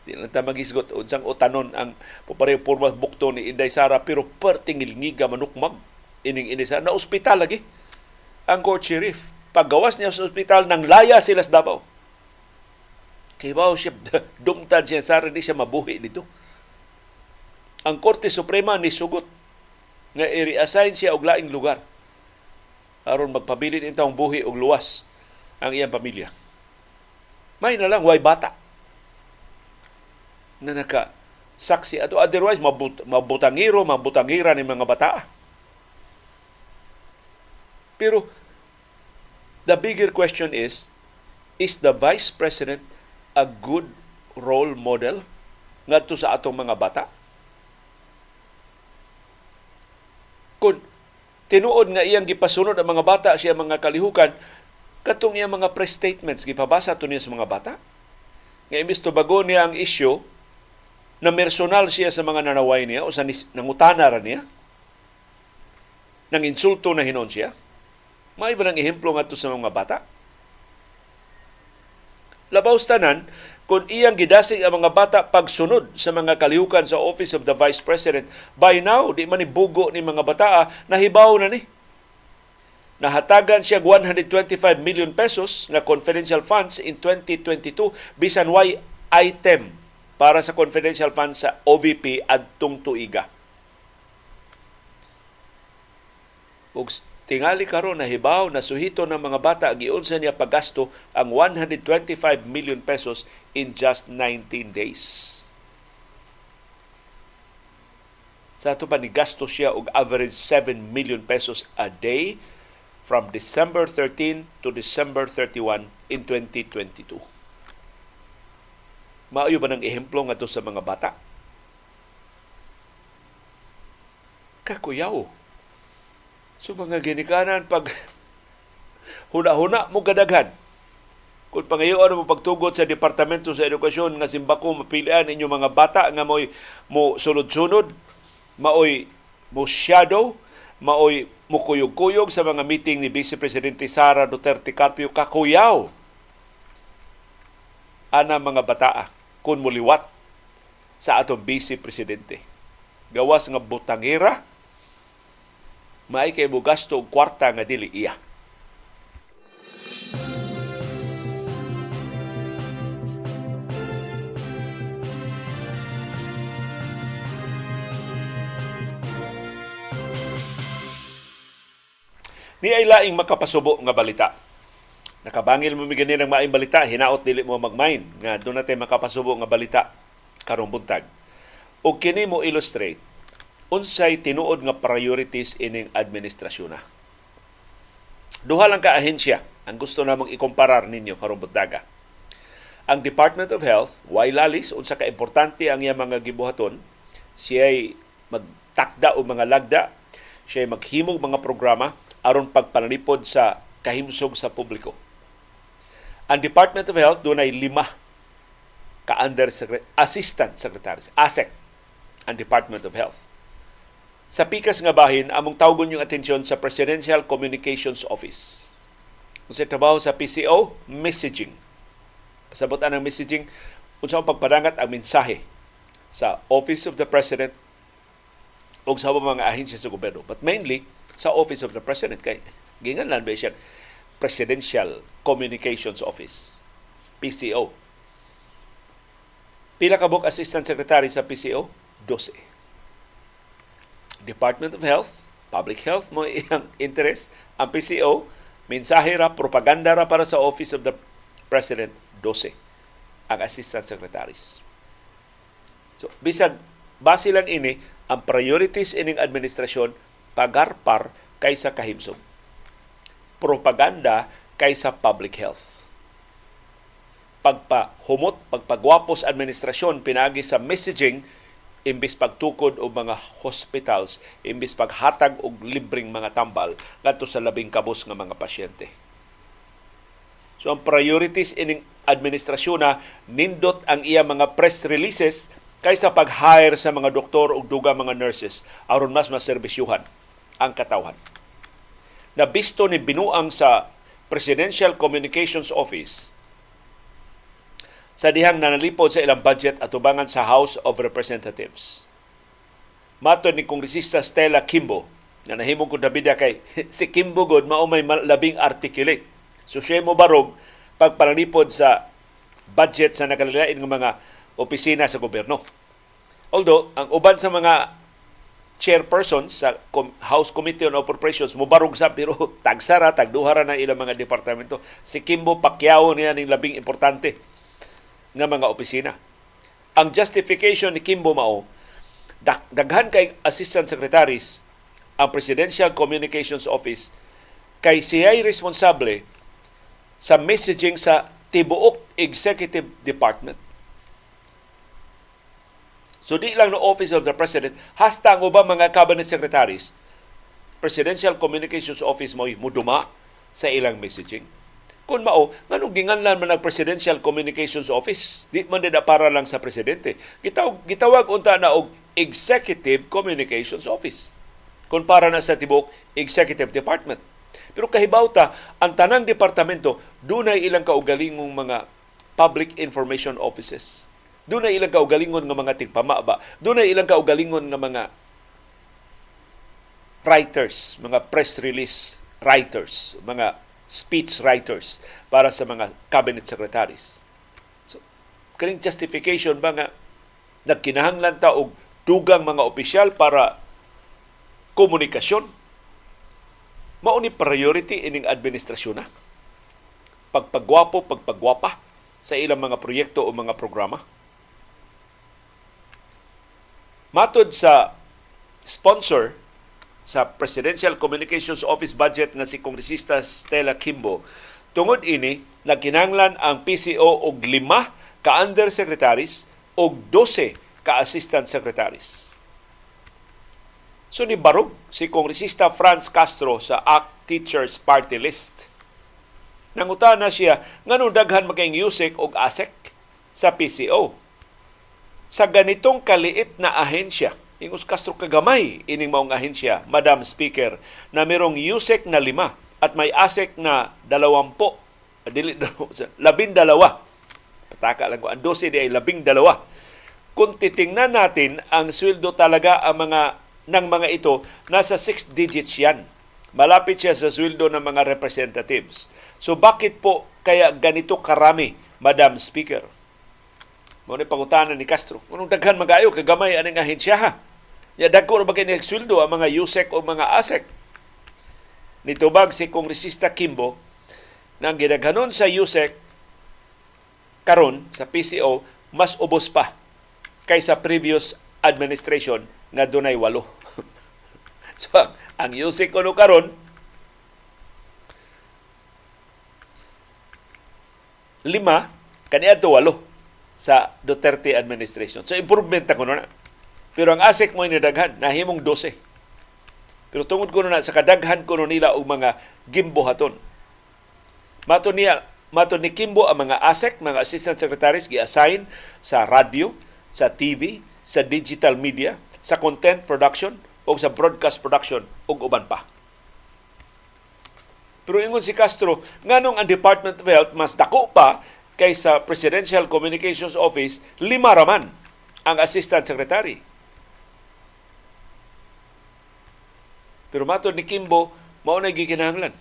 Di lang ta magisgot unsang utanon ang papareho porma bukton ni Inday Sara pero perting ilngiga manukmag ining Sara na ospital lagi ang court sheriff. Paggawas niya sa ospital nang laya sila sa Davao Kay bao siya dumtad siya sa di siya mabuhi dito. Ang Korte Suprema ni sugot nga i-reassign siya og laing lugar aron magpabilin intawong buhi og luwas ang iyang pamilya. May na lang way bata na naka saksi ato otherwise mabut, mabutangiro mabutangira ni mga bata. Pero the bigger question is is the vice president a good role model ngadto sa atong mga bata? Kung tinuod nga iyang gipasunod ang mga bata siya mga kalihukan, katong iyang mga press statements, gipabasa to niya sa mga bata. Nga imbis to bago niya ang issue, na personal siya sa mga nanaway niya o sa nangutana ra niya, nang insulto na hinon siya, may ba ng ehemplo nga to sa mga bata? Labaw tanan kung iyang gidasig ang mga bata pagsunod sa mga kalihukan sa Office of the Vice President, by now, di man bugo ni mga bata, nahibaw na ni. Nahatagan siya 125 million pesos na confidential funds in 2022 bisan why item para sa confidential funds sa OVP adtong tuiga. Ug tingali karon na hibaw na suhito ng mga bata giunsa niya paggasto ang 125 million pesos in just 19 days. Sa ato pa ni gasto siya og average 7 million pesos a day from December 13 to December 31 in 2022. Maayo ba ng ehemplo nga sa mga bata? Kakuyaw So mga ginikanan pag huna-huna mo kadaghan. Kung pangayoon mo pagtugot sa Departamento sa Edukasyon nga simbako mapilian inyo mga bata nga mo'y mo sunod-sunod, maoy mo shadow, maoy mo kuyog-kuyog sa mga meeting ni Vice Presidente Sara Duterte Carpio kakuyaw ana mga bataa kun muliwat sa atong Vice Presidente. Gawas nga butangira, maay kay mo og kwarta nga dili iya. Ni ay laing makapasubo nga balita. Nakabangil mo mi ng maayong balita, hinaot dili mo magmain nga doon natin makapasubo nga balita karong buntag. O kini mo illustrate unsay tinuod nga priorities ining administrasyon na. Duha lang ka ahensya ang gusto namang ikomparar ninyo karong buntaga. Ang Department of Health, why lalis, unsa ka importante ang iya mga gibuhaton, siya'y magtakda o mga lagda, siya'y maghimog mga programa aron pagpanalipod sa kahimsog sa publiko. Ang Department of Health doon ay lima ka under assistant secretaries, ASEC, ang Department of Health. Sa pikas nga bahin, among tawgon yung atensyon sa Presidential Communications Office. Kung sa trabaho sa PCO, messaging. Pasabutan ang messaging, kung saan pagpadangat ang mensahe sa Office of the President o sa mga ahensya sa gobyerno. But mainly, sa Office of the President. Kay ginganlan ba siya Presidential Communications Office, PCO. Pila ka Assistant Secretary sa PCO? 12. Department of Health, Public Health mo iyang interest. Ang PCO, mensahe ra, propaganda ra para sa Office of the President, 12 ang Assistant Secretaries. So, bisag base lang ini, ang priorities ining administrasyon pagarpar kaysa kahimsog. Propaganda kaysa public health. Pagpahumot, pagpagwapos administrasyon pinagi sa messaging imbis pagtukod og mga hospitals, imbis paghatag og libreng mga tambal ngadto sa labing kabos nga mga pasyente. So ang priorities ining administrasyon na nindot ang iya mga press releases kaysa pag-hire sa mga doktor ug dugang mga nurses aron mas maserbisyuhan ang katawhan. Nabisto ni binuang sa Presidential Communications Office sa dihang nanalipod sa ilang budget at ubangan sa House of Representatives. Matod ni Kongresista Stella Kimbo, na nahimong kong nabida kay si Kimbo God mao may labing articulate. So siya mo barog pagpanalipod sa budget sa nakalilain ng mga opisina sa gobyerno. Although, ang uban sa mga chairperson sa House Committee on Appropriations mubarog sa pero tagsara tagduhara na ilang mga departamento si Kimbo Pacquiao niya ning labing importante nga mga opisina ang justification ni Kimbo mao daghan kay assistant secretaries ang Presidential Communications Office kay siya'y responsable sa messaging sa tibuok executive department So di lang no Office of the President, hasta ang ubang mga cabinet secretaries, Presidential Communications Office mo muduma sa ilang messaging. Kung mao, nganong ginganlan man ang Presidential Communications Office? Di man din para lang sa presidente. Gitawag, gitawag unta na og Executive Communications Office. Kung para na sa tibok Executive Department. Pero kahibaw ta, ang tanang departamento, dunay ilang kaugalingong mga public information offices na ilang kaugalingon nga mga tigpama ba? Na ilang kaugalingon nga mga writers, mga press release writers, mga speech writers para sa mga cabinet secretaries. So, kaning justification ba nga nagkinahanglan ta og dugang mga opisyal para komunikasyon? Mao ni priority ining administrasyon na. Pagpagwapo, pagpagwapa sa ilang mga proyekto o mga programa. Matod sa sponsor sa Presidential Communications Office budget nga si Kongresista Stella Kimbo, tungod ini nagkinanglan ang PCO og lima ka undersecretaries og 12 ka assistant secretaries. So ni barog si Kongresista Franz Castro sa ACT Teachers Party List. Nanguta na siya nganong daghan maging USEC og ASEC sa PCO. Sa ganitong kaliit na ahensya, Ingos Castro kagamay ining maong ahensya, Madam Speaker, na merong USEC na lima at may ASEC na dalawampo, dili labing dalawa. Pataka lang ko, ang 12 di ay labing dalawa. Kung titingnan natin ang sweldo talaga ang mga ng mga ito, nasa 6 digits yan. Malapit siya sa sweldo ng mga representatives. So bakit po kaya ganito karami, Madam Speaker? Mo ni pangutanan ni Castro. Anong daghan magayo kagamay aning ahensya ha? Ya dagko ra bagay sweldo ang mga USEC o mga ASEC. Nitubag si Kongresista Kimbo nang gidaghanon sa USEC karon sa PCO mas ubos pa kaysa previous administration nga dunay walo. so, ang USEC kuno karon lima kaniadto walo sa Duterte administration. So improvement ta kuno na. Pero ang ASEC mo inidaghan nahimong 12. Pero tungod kuno na sa kadaghan kuno nila og mga gimbuhaton. Mato niya mato ni Kimbo ang mga ASEC, mga assistant secretaries gi-assign sa radio, sa TV, sa digital media, sa content production o sa broadcast production ug uban pa. Pero ingon si Castro, nganong ang Department of Health mas dako pa kaysa Presidential Communications Office, lima raman ang Assistant Secretary. Pero matod ni Kimbo, mao na gikinahanglan.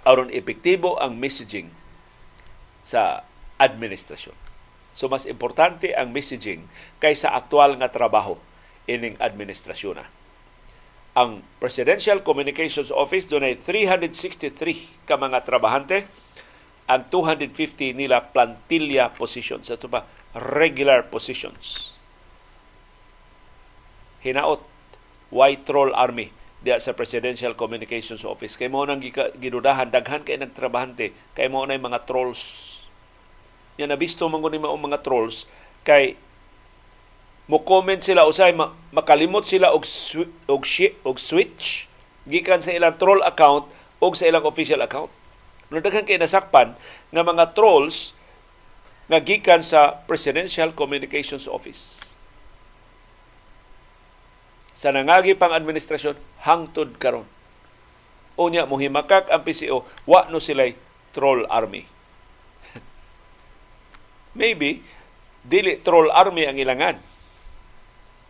aron epektibo ang messaging sa administrasyon. So mas importante ang messaging kaysa aktual nga trabaho ining administrasyon na. Ang Presidential Communications Office dunay 363 ka mga trabahante ang 250 nila plantilla positions. Ito ba? Regular positions. Hinaot, White Troll Army diya sa Presidential Communications Office. Kay mo nang gidudahan, daghan kay nagtrabahante, kay mo na mga trolls nga nabisto man ni mao mga trolls kay mo comment sila usay makalimot sila og og, og switch gikan sa ilang troll account og sa ilang official account. No daghan kay nasakpan nga mga trolls nga gikan sa Presidential Communications Office. Sa nangagi pang administrasyon hangtod karon. Unya mohimakak ang PCO, wa no sila'y troll army maybe dili troll army ang ilangan.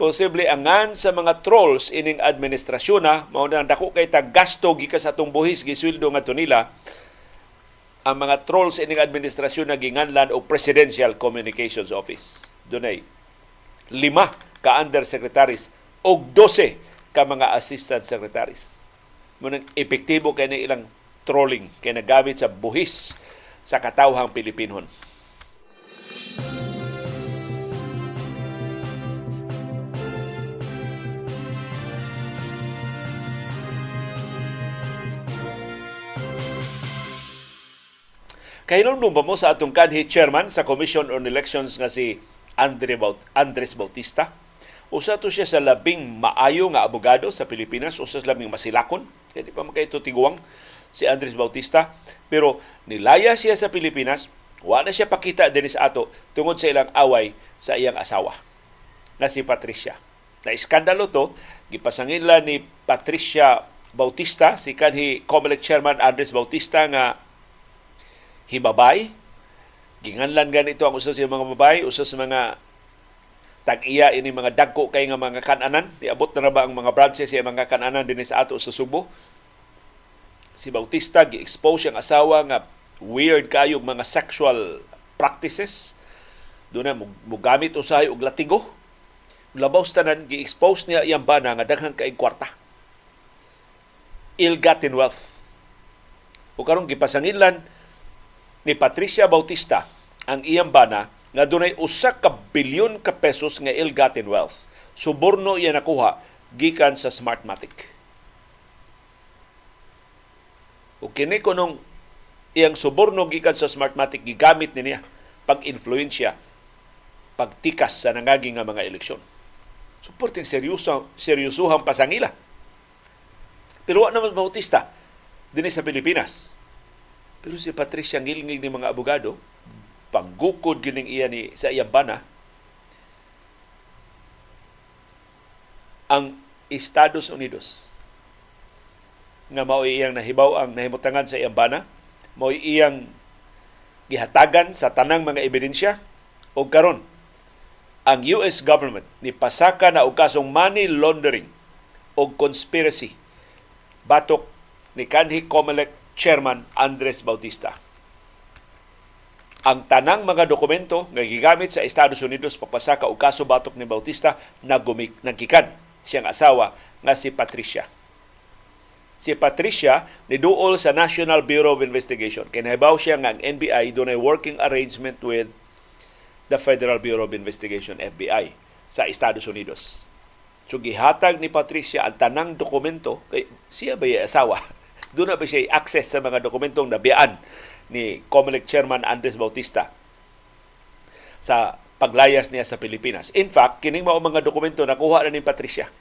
Posible angan sa mga trolls ining administrasyon na mao na dako kay tag gasto gikas atong buhis gisweldo ngadto nila ang mga trolls ining administrasyon na ginganlan og Presidential Communications Office. Dunay lima ka undersecretaries og 12 ka mga assistant secretaries. Munang epektibo kay ilang trolling kay nagamit sa buhis sa katawhang Pilipinon. Kahinumdum ba mo sa atong kanhi chairman sa Commission on Elections nga si Andre Baut Andres Bautista? Usa to siya sa labing maayo nga abogado sa Pilipinas, usa sa labing masilakon. Kaya di pa makaito tiguang si Andres Bautista. Pero nilaya siya sa Pilipinas, wa na siya pakita din sa ato tungod sa ilang away sa iyang asawa na si Patricia. Na iskandalo to, gipasangila ni Patricia Bautista, si kanhi COMELEC chairman Andres Bautista nga hibabay. Ginganlan ganito ang usa sa mga babay, usa sa mga tag-iya ini mga dagko kay nga mga kananan. Niabot na, na ba ang mga branches sa mga kananan din sa ato sa Subo? Si Bautista gi-expose ang asawa nga weird kayo mga sexual practices. Doon na mugamit usahay og latigo. Labaw tanan gi-expose niya iyang bana nga daghang kay kwarta. Ill-gotten wealth. O karong gipasangilan ni Patricia Bautista ang iyang bana nga dunay usa ka bilyon ka pesos nga ill-gotten wealth. Suborno iya nakuha gikan sa Smartmatic. O kini kunong iyang suborno gikan sa Smartmatic gigamit niya pag-influensya pagtikas sa nangagi nga mga eleksyon. Suporting seryoso, seryosuhang pasangila. Pero wa naman Bautista dinhi sa Pilipinas. Pero si Patricia Ngilngig ni mga abogado, panggukod gining iya ni sa iyang bana, ang Estados Unidos nga mao iyang nahibaw ang nahimutangan sa iyang bana, mao iyang gihatagan sa tanang mga ebidensya o karon ang US government ni pasaka na og kasong money laundering o conspiracy batok ni kanhi COMELEC chairman Andres Bautista. Ang tanang mga dokumento nga gigamit sa Estados Unidos papasaka og kaso batok ni Bautista nagumik nagkikan siyang asawa nga si Patricia. Si Patricia ni duol sa National Bureau of Investigation. Kinahibaw siya nga ang NBI dunay working arrangement with the Federal Bureau of Investigation, FBI, sa Estados Unidos. So gihatag ni Patricia ang tanang dokumento, kay siya ba asawa? Doon na ba siya access sa mga dokumentong nabiyaan ni COMELEC Chairman Andres Bautista sa paglayas niya sa Pilipinas. In fact, kining mao mga dokumento nakuha na ni Patricia.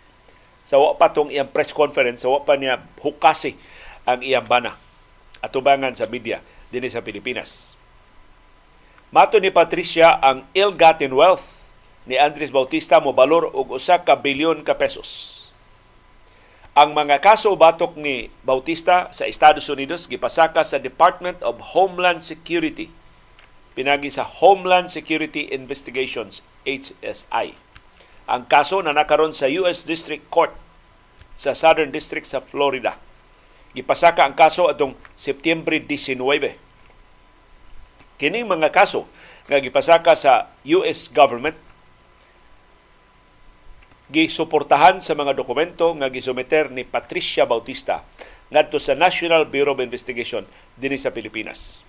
Sa wa pa tong iyang press conference, sa wa pa niya hukasi ang iyang bana atubangan sa media dinhi sa Pilipinas. Mato ni Patricia ang ill-gotten wealth ni Andres Bautista mo balor og usa ka bilyon ka pesos. Ang mga kaso batok ni Bautista sa Estados Unidos gipasaka sa Department of Homeland Security pinagi sa Homeland Security Investigations, HSI. Ang kaso na nakaron sa US District Court sa Southern District sa Florida. Gipasaka ang kaso atong Setyembre 19. Kining mga kaso nga gipasaka sa US government gisuportahan sa mga dokumento nga gisumeter ni Patricia Bautista ngadto sa National Bureau of Investigation dinhi sa Pilipinas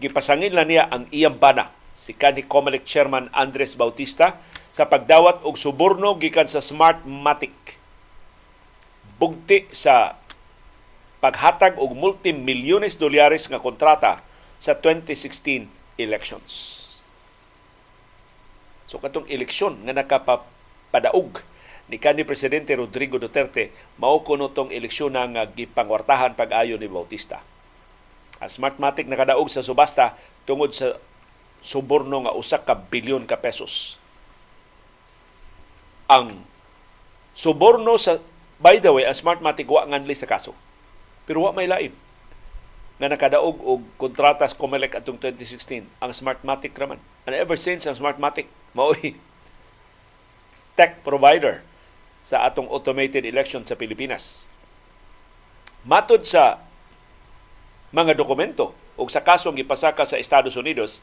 gipasangin na niya ang iyang bana si kanhi Comelec Chairman Andres Bautista sa pagdawat og suborno gikan sa Smartmatic. Bugti sa paghatag og multimilyones dolyares nga kontrata sa 2016 elections. So katong eleksyon nga nakapadaog ni kanhi presidente Rodrigo Duterte mao kuno tong eleksyon nga gipangwartahan pag-ayo ni Bautista ang Smartmatic nakadaog sa subasta tungod sa suborno nga usa ka bilyon ka pesos. Ang suborno sa by the way, ang Smartmatic wa nganli sa kaso. Pero wa may lain nga nakadaog og kontratas Comelec atong 2016 ang Smartmatic raman. And ever since ang Smartmatic mao'y tech provider sa atong automated election sa Pilipinas. Matod sa mga dokumento ug sa kasong gipasaka sa Estados Unidos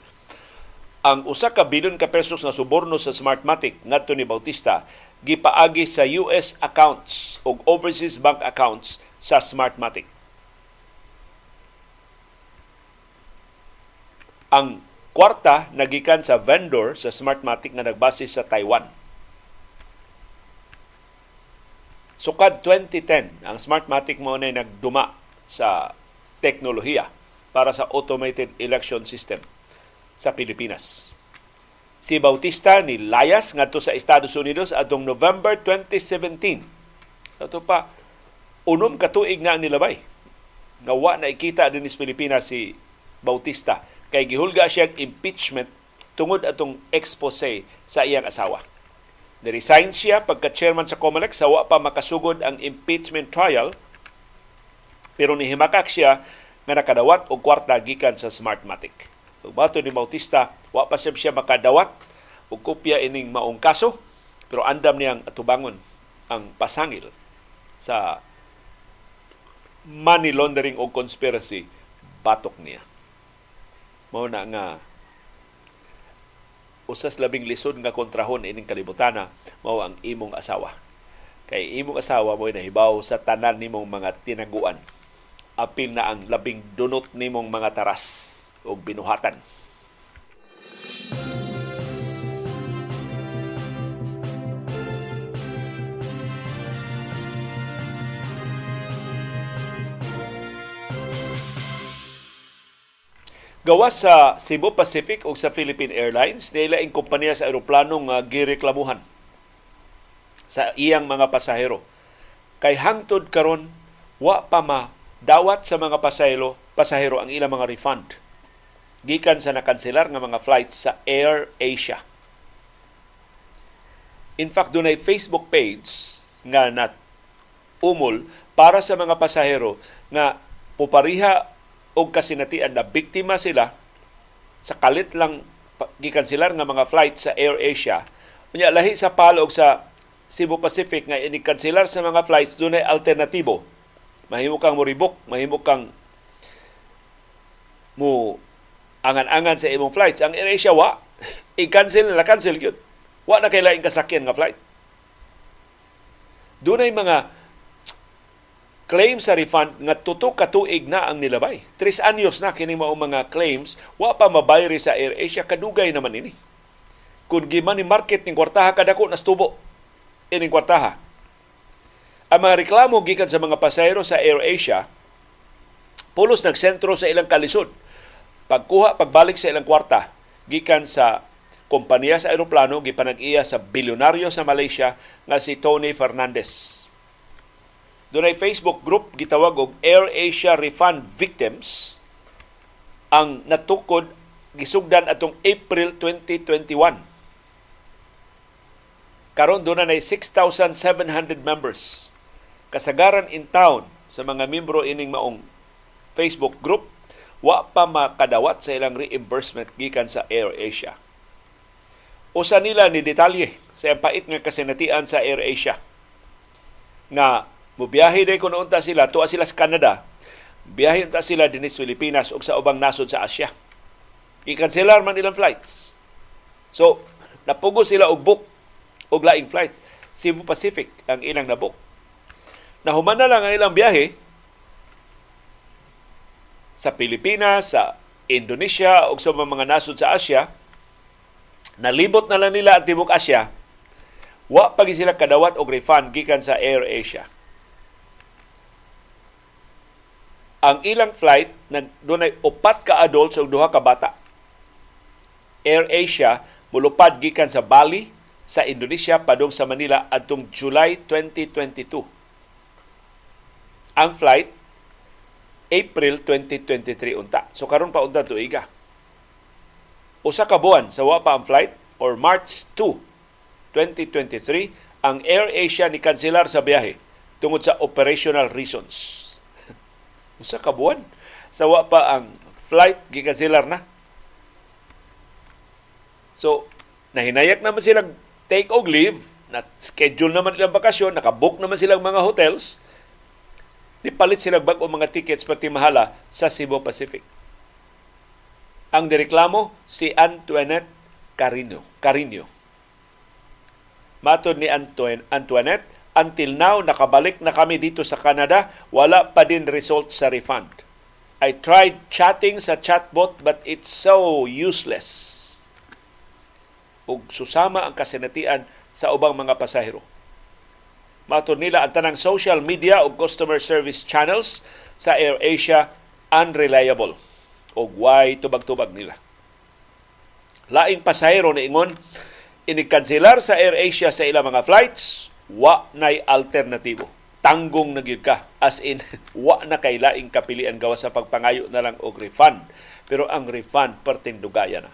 ang usa ka bilyon ka pesos na suborno sa Smartmatic ngadto ni Bautista gipaagi sa US accounts ug overseas bank accounts sa Smartmatic. Ang kwarta nagikan sa vendor sa Smartmatic nga nagbase sa Taiwan. Sukad 2010, ang Smartmatic mo na nagduma sa teknolohiya para sa automated election system sa Pilipinas. Si Bautista ni layas ngadto sa Estados Unidos atong November 2017. Sa so, pa unom ka tuig nga nilabay. Nga wa na ikita din sa Pilipinas si Bautista kay gihulga siya impeachment tungod atong expose sa iyang asawa. Ni-resign siya pagka-chairman sa COMELEC sa wa pa makasugod ang impeachment trial pero nihimakak siya nga nakadawat og kwarta gikan sa Smartmatic. Ug bato ni Bautista, wa pa siya makadawat og kopya ining maong kaso, pero andam niyang atubangon ang pasangil sa money laundering o conspiracy batok niya. Mao na nga usas labing lisod nga kontrahon ining kalibutana mao ang imong asawa. Kay imong asawa mo nahibaw sa tanan nimong mga tinaguan apil na ang labing dunot nimong mga taras o binuhatan. Gawas sa Cebu Pacific o sa Philippine Airlines, nila ang kompanya sa aeroplano nga gireklamuhan sa iyang mga pasahero. Kay hangtod karon wa pa ma dawat sa mga pasahero, pasahero ang ilang mga refund gikan sa nakanselar nga mga flights sa Air Asia. In fact, dunay Facebook page nga nat umol para sa mga pasahero nga pupariha og kasinatian na biktima sila sa kalit lang gikanselar nga mga flights sa Air Asia. Unya lahi sa PAL og sa Cebu Pacific nga inikanselar sa mga flights dunay alternatibo. Mahimo kang mo rebook, mahimo kang mo angan-angan sa imong flights. Ang AirAsia wa i-cancel na cancel gyud. Wa na kailaing kasakyan nga flight. Dunay mga claim sa refund nga tuto ka tuig na ang nilabay. Tres anyos na kini mao mga claims wa pa mabayri sa AirAsia kadugay naman ini. Kung giman ni market ning kwartaha kadako nas tubo ining kwartaha. Ang mga reklamo gikan sa mga pasahero sa AirAsia, pulos nagsentro sa ilang kalisod. Pagkuha, pagbalik sa ilang kwarta, gikan sa kompanya sa aeroplano, gipanag-iya sa bilyonaryo sa Malaysia nga si Tony Fernandez. Doon ay Facebook group gitawag og Air Asia Refund Victims ang natukod gisugdan atong April 2021 Karon doon na 6,700 members. Kasagaran in town sa mga membro ining maong Facebook group, wa pa makadawat sa ilang reimbursement gikan sa Air Asia. Usa nila ni detalye sa pait nga kasinatian sa Air Asia nga mubiyahe day kun unta sila tuwa sila sa Canada biyahe unta sila dinis Pilipinas ug sa ubang nasod sa Asia i-cancelar man ilang flights so napugo sila og book og laing flight. Cebu Pacific ang ilang nabok. Nahuman na lang ang ilang biyahe sa Pilipinas, sa Indonesia o sa mga nasod sa Asia, nalibot na lang nila ang Tibok Asia, wa pagi sila kadawat og refund gikan sa Air Asia. Ang ilang flight nag dunay upat ka adults ug duha ka bata. Air Asia mulupad gikan sa Bali sa Indonesia padung sa Manila adtong July 2022. Ang flight April 2023 unta. So karon pa unta tuiga. Usa ka buwan sa wa pa ang flight or March 2, 2023 ang Air Asia ni kanselar sa biyahe tungod sa operational reasons. Usa ka buwan sa wa pa ang flight gikanselar na. So, nahinayak naman silang take og leave, na schedule naman ilang bakasyon, nakabook naman silang mga hotels, nipalit silang bag mga tickets pati mahala sa Cebu Pacific. Ang direklamo si Antoinette Carino. Carino. Matod ni Antoine, Antoinette, until now nakabalik na kami dito sa Canada, wala pa din result sa refund. I tried chatting sa chatbot but it's so useless ug susama ang kasinatian sa ubang mga pasahero. Matod nila ang tanang social media o customer service channels sa AirAsia unreliable o why tubag-tubag nila. Laing pasahero na ingon, inikanselar sa AirAsia sa ilang mga flights, wa nay alternatibo. Tanggong na ka. As in, wa na kay laing kapilian gawa sa pagpangayo na lang og refund. Pero ang refund perting dugaya na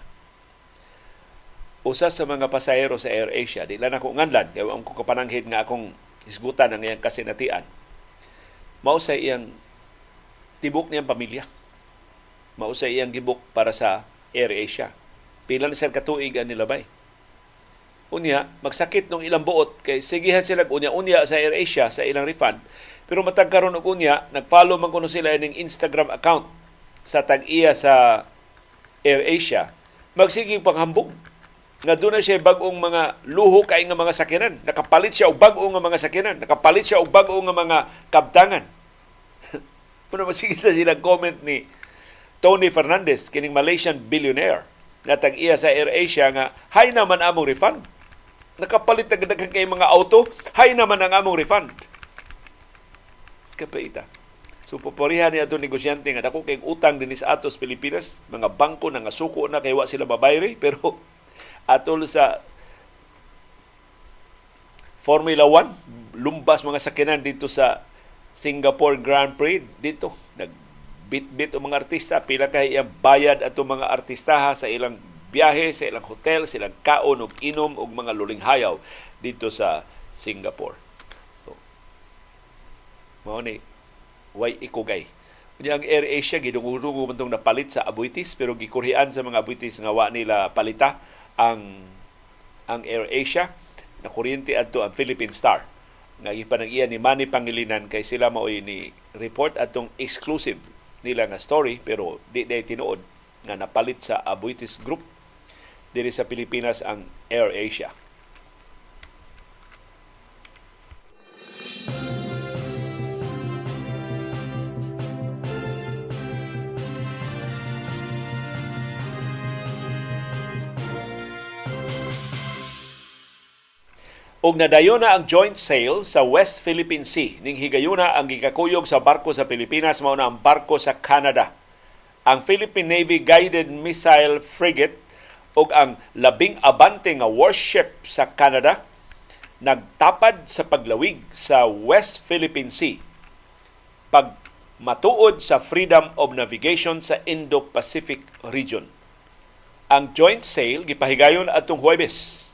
usa sa mga pasahero sa AirAsia, di lang ako nganlan, kaya ang ko kapananghid nga akong isgutan ang iyang kasinatian. Mao sa iyang tibok niyang pamilya. Mao sa iyang gibok para sa AirAsia. Pila na sila katuig ang nilabay. Unya, magsakit nung ilang buot kay sigihan sila unya-unya sa AirAsia sa ilang refund. Pero matag karon og unya, nag-follow man kuno sila ning Instagram account sa tag-iya sa AirAsia. Magsige panghambog nga doon na siya bagong mga luho kay nga mga sakinan. Nakapalit siya og bag-o nga mga sakinan. Nakapalit siya og bag-o nga mga kabtangan. Puno masige sa sila comment ni Tony Fernandez, kining Malaysian billionaire na tag-iya sa AirAsia nga hay naman among refund. Nakapalit na daghang kay mga auto, hay naman ang among refund. Skapaita. So poporihan ni ato negosyante nga dako kay utang dinis atos Pilipinas, mga bangko na nga suko na kay wa sila mabayri pero atol sa Formula 1, lumbas mga sakinan dito sa Singapore Grand Prix dito. Nagbit-bit ang mga artista, pila kay bayad ato mga artistaha sa ilang biyahe, sa ilang hotel, sa ilang kaon ug inom ug mga lulinghayaw dito sa Singapore. So, mao ni way ikugay. Kunya ang Air Asia gidungudugo man tong napalit sa Abuitis pero gikurhian sa mga Abuitis nga wa nila palita ang ang Air Asia na kuryente adto ang Philippine Star nga gipanag-iya ni Manny Pangilinan kay sila maoy ni report atong exclusive nila nga story pero di day tinuod nga napalit sa Abuitis Group diri sa Pilipinas ang Air Asia. og nadayon na ang joint sale sa West Philippine Sea ning higayuna ang gikakuyog sa barko sa Pilipinas mao na ang barko sa Canada. Ang Philippine Navy Guided Missile Frigate ug ang labing abante nga warship sa Canada nagtapad sa paglawig sa West Philippine Sea pag matuod sa freedom of navigation sa Indo-Pacific region. Ang joint sale gipahigayon atong Huwebes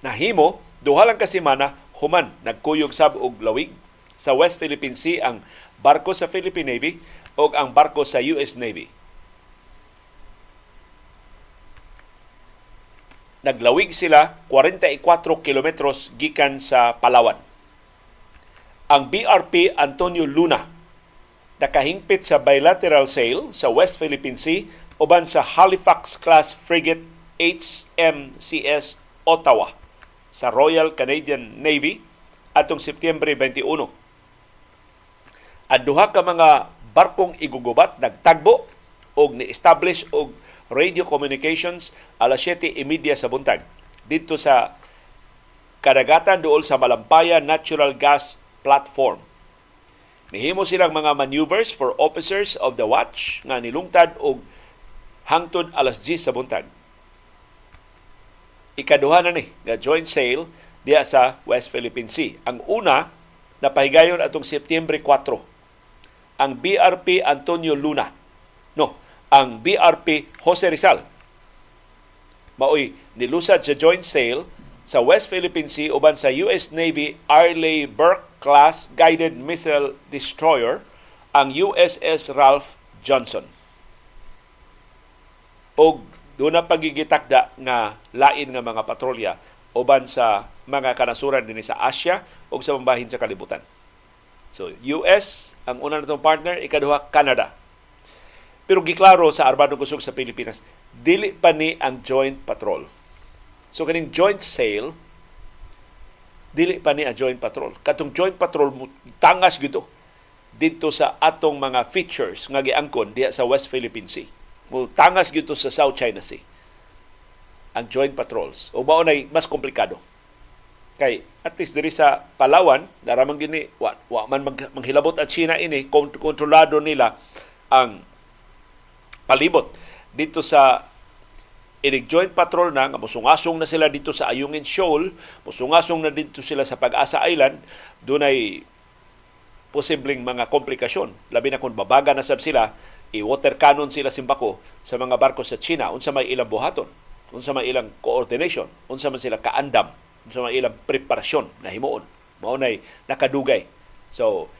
nahimo duha lang ka semana human nagkuyog sab og lawig sa West Philippine Sea ang barko sa Philippine Navy o ang barko sa US Navy. Naglawig sila 44 kilometros gikan sa Palawan. Ang BRP Antonio Luna nakahingpit sa bilateral sale sa West Philippine Sea uban sa Halifax class frigate HMCS Ottawa sa Royal Canadian Navy atong Setyembre 21. At duha ka mga barkong igugubat nagtagbo og ni-establish og radio communications alas 7:30 sa buntag dito sa kadagatan duol sa Malampaya Natural Gas Platform. Nihimo silang mga maneuvers for officers of the watch nga nilungtad og hangtod alas 10 sa buntag ikaduha na ni nga joint sale diya sa West Philippine Sea. Ang una napahigayon atong Setyembre 4. Ang BRP Antonio Luna. Ang BRP Jose Rizal. Maoy nilusad sa joint sale sa West Philippine Sea uban sa US Navy Arleigh Burke class guided missile destroyer ang USS Ralph Johnson. Og doon na pagigitakda nga lain nga mga patrolya uban sa mga kanasuran din sa Asia o sa pambahin sa kalibutan. So, US, ang una natong partner, ikaduha, Canada. Pero giklaro sa Armadong Kusog sa Pilipinas, dili pa ni ang joint patrol. So, kaning joint sale, dili pa ni ang joint patrol. Katong joint patrol, tangas gito dito sa atong mga features nga giangkon diha sa West Philippine Sea. Mo tangas gito sa South China Sea. Ang joint patrols. O mao nay mas komplikado. Kay at least diri sa Palawan daramang gini wa, wa man mag, manghilabot at China ini kontrolado nila ang palibot dito sa inig joint patrol na nga musungasong na sila dito sa Ayungin Shoal, musungasong na dito sila sa Pag-asa Island, dunay posibleng mga komplikasyon. Labi na kung babaga na sab sila i-water cannon sila simbako sa mga barko sa China. Unsa may ilang buhaton? Unsa may ilang coordination? Unsa man sila kaandam? Unsa may ilang preparasyon na himuon? Mao nay nakadugay. So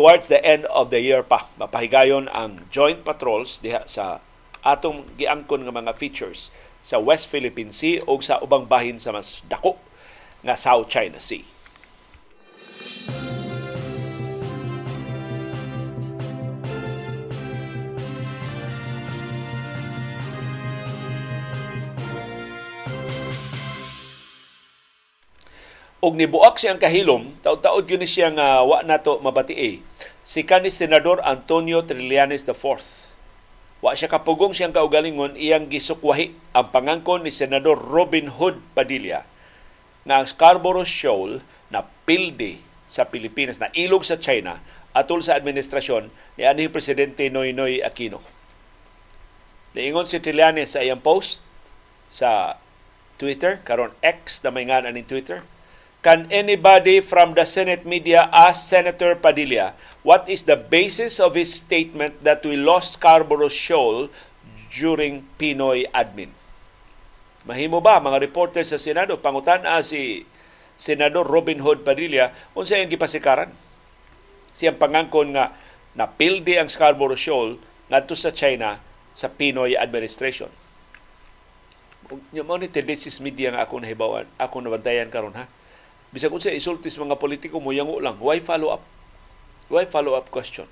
towards the end of the year pa mapahigayon ang joint patrols diha sa atong giangkon nga mga features sa West Philippine Sea o sa ubang bahin sa mas dako nga South China Sea. og nibuak siyang kahilom taud-taud gyud siya nga wa nato mabati si kanis senador Antonio Trillanes IV wa siya kapugong siyang kaugalingon iyang gisukwahi ang pangangkon ni senador Robin Hood Padilla nga ang Scarborough Shoal na pilde sa Pilipinas na ilog sa China atol sa administrasyon ni anhi presidente Noynoy Aquino. Niingon si Trillanes sa iyang post sa Twitter, karon X na may nga Twitter. Can anybody from the Senate media ask Senator Padilla what is the basis of his statement that we lost Scarborough Shoal during Pinoy admin? Mahimo ba mga reporter sa Senado pangutan-a si Senador Robin Hood Padilla unsa ang gipasikaran? Siyang pangangkon nga napildi ang Scarborough Shoal ngadto sa China sa Pinoy administration. Nya mo ni tendencies media nga ako nahibawan, ako nabantayan karon ha Bisag unsa isultis mga politiko mo yango lang, why follow up? Why follow up question?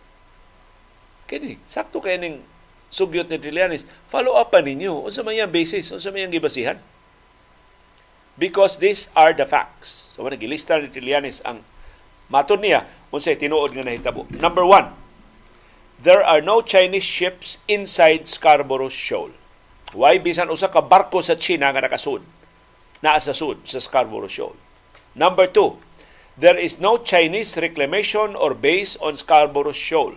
Kini, sakto kay ning sugyot ni Trillanes, follow up pa ninyo. Unsa man yang basis? Unsa man yang gibasihan? Because these are the facts. So, wala gilista ni Trillanes ang matod niya unsay tinuod nga nahitabo. Number one, there are no Chinese ships inside Scarborough Shoal. Why bisan usa ka barko sa China nga nakasud naa sa sud sa Scarborough Shoal. Number two, there is no Chinese reclamation or base on Scarborough Shoal.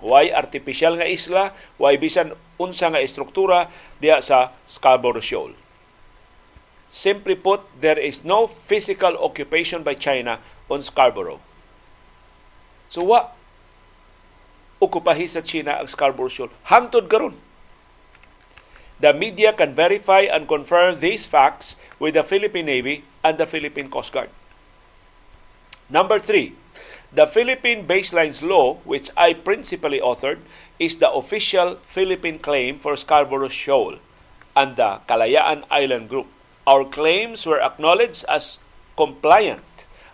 Why artificial nga isla, why bisan unsa nga istruktura diya sa Scarborough Shoal. Simply put, there is no physical occupation by China on Scarborough. So wa okupahi sa China ang Scarborough Shoal hangtod karon. The media can verify and confirm these facts with the Philippine Navy and the Philippine Coast Guard. Number three, the Philippine Baselines Law, which I principally authored, is the official Philippine claim for Scarborough Shoal and the Kalayaan Island Group. Our claims were acknowledged as compliant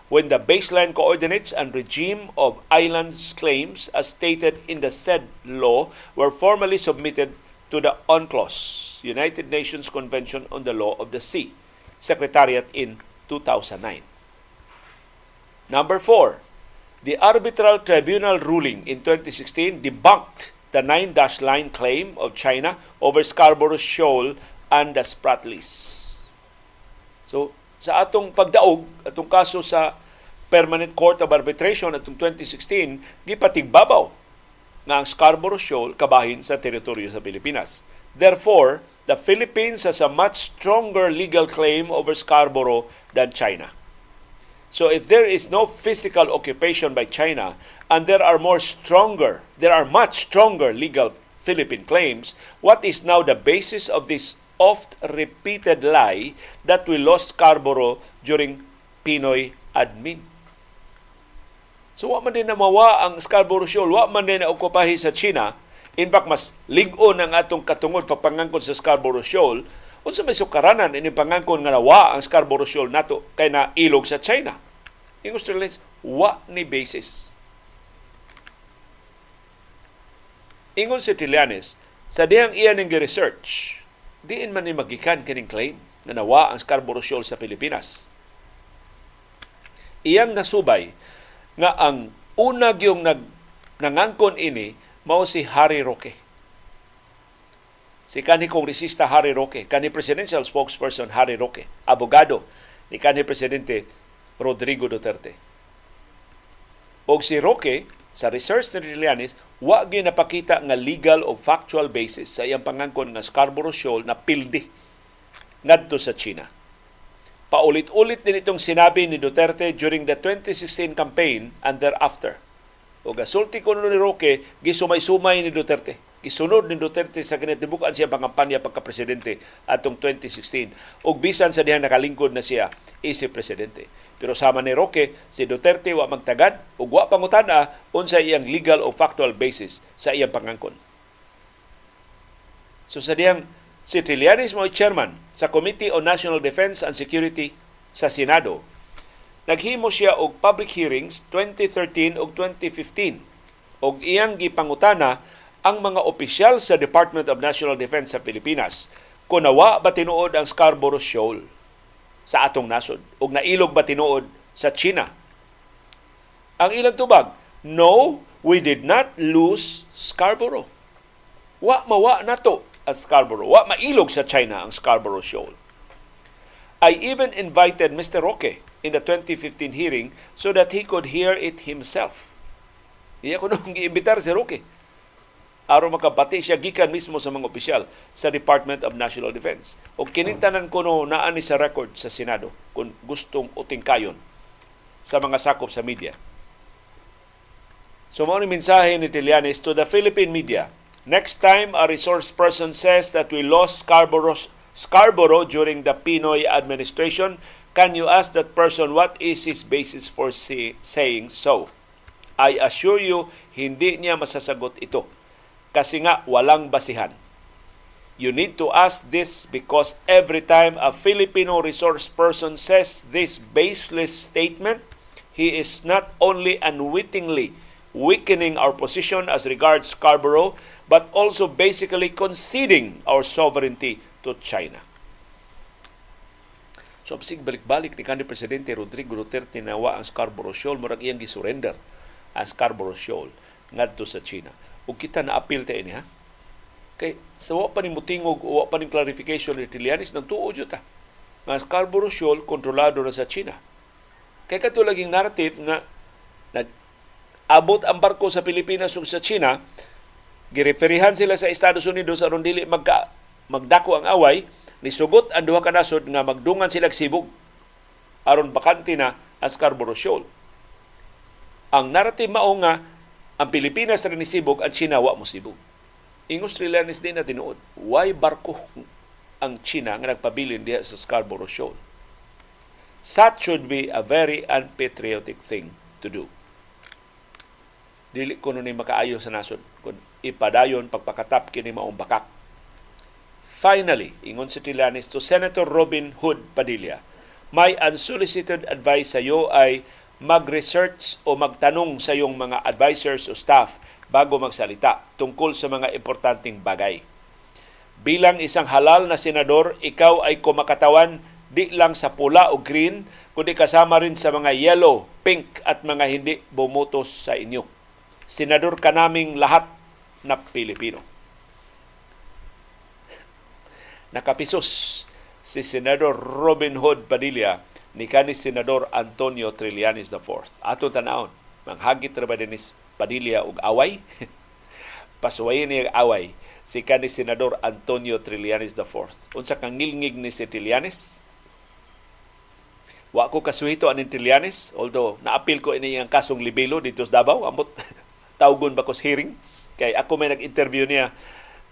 when the baseline coordinates and regime of islands claims as stated in the said law were formally submitted to the UNCLOS, United Nations Convention on the Law of the Sea, Secretariat in 2009. Number four, the Arbitral Tribunal ruling in 2016 debunked the nine dash line claim of China over Scarborough Shoal and the Spratlys. So, sa atong pagdaog, atong kaso sa Permanent Court of Arbitration atong 2016, gipatigbabaw nga ang Scarborough Shoal kabahin sa teritoryo sa Pilipinas. Therefore, the Philippines has a much stronger legal claim over Scarborough than China. So if there is no physical occupation by China and there are more stronger, there are much stronger legal Philippine claims, what is now the basis of this oft repeated lie that we lost Scarborough during Pinoy admin? So wa man din na mawa ang Scarborough Shoal, wa man din na okupahi sa China. In fact, mas ligon ang atong katungod pagpangangkon sa Scarborough Shoal. Unsa may sukaranan ini pangangkon nga nawa ang Scarborough Shoal nato kay na ilog sa China. Yung Australians, wa ni basis. Ingon si Trillanes, sa diyang iyan ng research, diin man ni magikan kining claim na nawa ang Scarborough Shoal sa Pilipinas. Iyang nasubay nga ang unag yung nag, nangangkon ini mao si Harry Roque. Si kanhi kongresista Harry Roque, kanhi presidential spokesperson Harry Roque, abogado ni kanhi presidente Rodrigo Duterte. Og si Roque, sa research ni Trillanes, wa napakita nga legal o factual basis sa iyang pangangkon nga Scarborough Shoal na pildi ngadto sa China. Paulit-ulit din itong sinabi ni Duterte during the 2016 campaign and thereafter. O gasulti ko ni Roque, gisumay-sumay ni Duterte. Gisunod ni Duterte sa kinatibukan siya pangampanya pagka-presidente atong 2016. Og bisan sa diha nakalingkod na siya, isip presidente. Pero sama ni Roque, si Duterte wa magtagad ug wa pangutana unsa iyang legal o factual basis sa iyang pangangkon. So sa diyang si Trillanes mo chairman sa Committee on National Defense and Security sa Senado, naghimo siya og public hearings 2013 ug 2015 og iyang gipangutana ang mga opisyal sa Department of National Defense sa Pilipinas kung nawa ba tinuod ang Scarborough Shoal sa atong nasod ug nailog ba tinuod sa China. Ang ilang tubag, no, we did not lose Scarborough. Wa mawa nato ang Scarborough. Wa mailog sa China ang Scarborough Shoal. I even invited Mr. Roque in the 2015 hearing so that he could hear it himself. Iya ko nung giimbitar si Roque. Aron makabati siya gikan mismo sa mga opisyal sa Department of National Defense. O kinintanan kuno naa ni sa record sa Senado kung gustong utingkayon sa mga sakop sa media. So mao mensahe ni Trillanes to the Philippine media. Next time a resource person says that we lost Scarborough, Scarborough during the Pinoy administration, can you ask that person what is his basis for say, saying so? I assure you, hindi niya masasagot ito. Kasi nga, walang basihan. You need to ask this because every time a Filipino resource person says this baseless statement, he is not only unwittingly weakening our position as regards Scarborough, but also basically conceding our sovereignty to China. So, sig balik-balik ni kanhi Presidente Rodrigo Duterte nawa ang Scarborough Shoal, murag iyang gisurrender ang Scarborough Shoal ngadto sa China. Ug kita na appeal ta ini ha. Kay sa wa pa ni mutingog wa pa ni clarification ni Tilianis nang tuo ta. Nga Scarborough Shoal kontrolado na sa China Kay kato laging narrative nga nag abot ang barko sa Pilipinas ug sa China, gireferihan sila sa Estados Unidos aron dili magka magdako ang away, nisugot ang duha ka nasod nga magdungan sila sibog aron bakante na ang Scarborough Shoal. Ang narrative mao nga ang Pilipinas rin ni sibog at China wa mo sibog. Ingos Trillanes din na tinuod. Why barko ang China nga nagpabilin diha sa Scarborough Shoal? That should be a very unpatriotic thing to do. Dili ko ni makaayo sa nasod kung ipadayon pagpakatap kini maong bakak. Finally, ingon si Tilanis to Senator Robin Hood Padilla, my unsolicited advice sa iyo ay mag-research o magtanong sa iyong mga advisors o staff bago magsalita tungkol sa mga importanteng bagay. Bilang isang halal na senador, ikaw ay kumakatawan di lang sa pula o green, kundi kasama rin sa mga yellow, pink at mga hindi bumotos sa inyo. Senador ka naming lahat na Pilipino. Nakapisos si Senador Robin Hood Padilla ni kanis Senador Antonio Trillanes IV. Ato tanawon, manghagit ra ba dinis Padilla og away? Pasuwayin niya away si kanis Senador Antonio Trillanes IV. Unsa kang ngilngig ni si Trillanes? Wa ko kasuhito aning Trillanes, although naapil ko ini ang kasong libelo dito sa Davao, amot tawgon ba ko hearing kay ako may nag-interview niya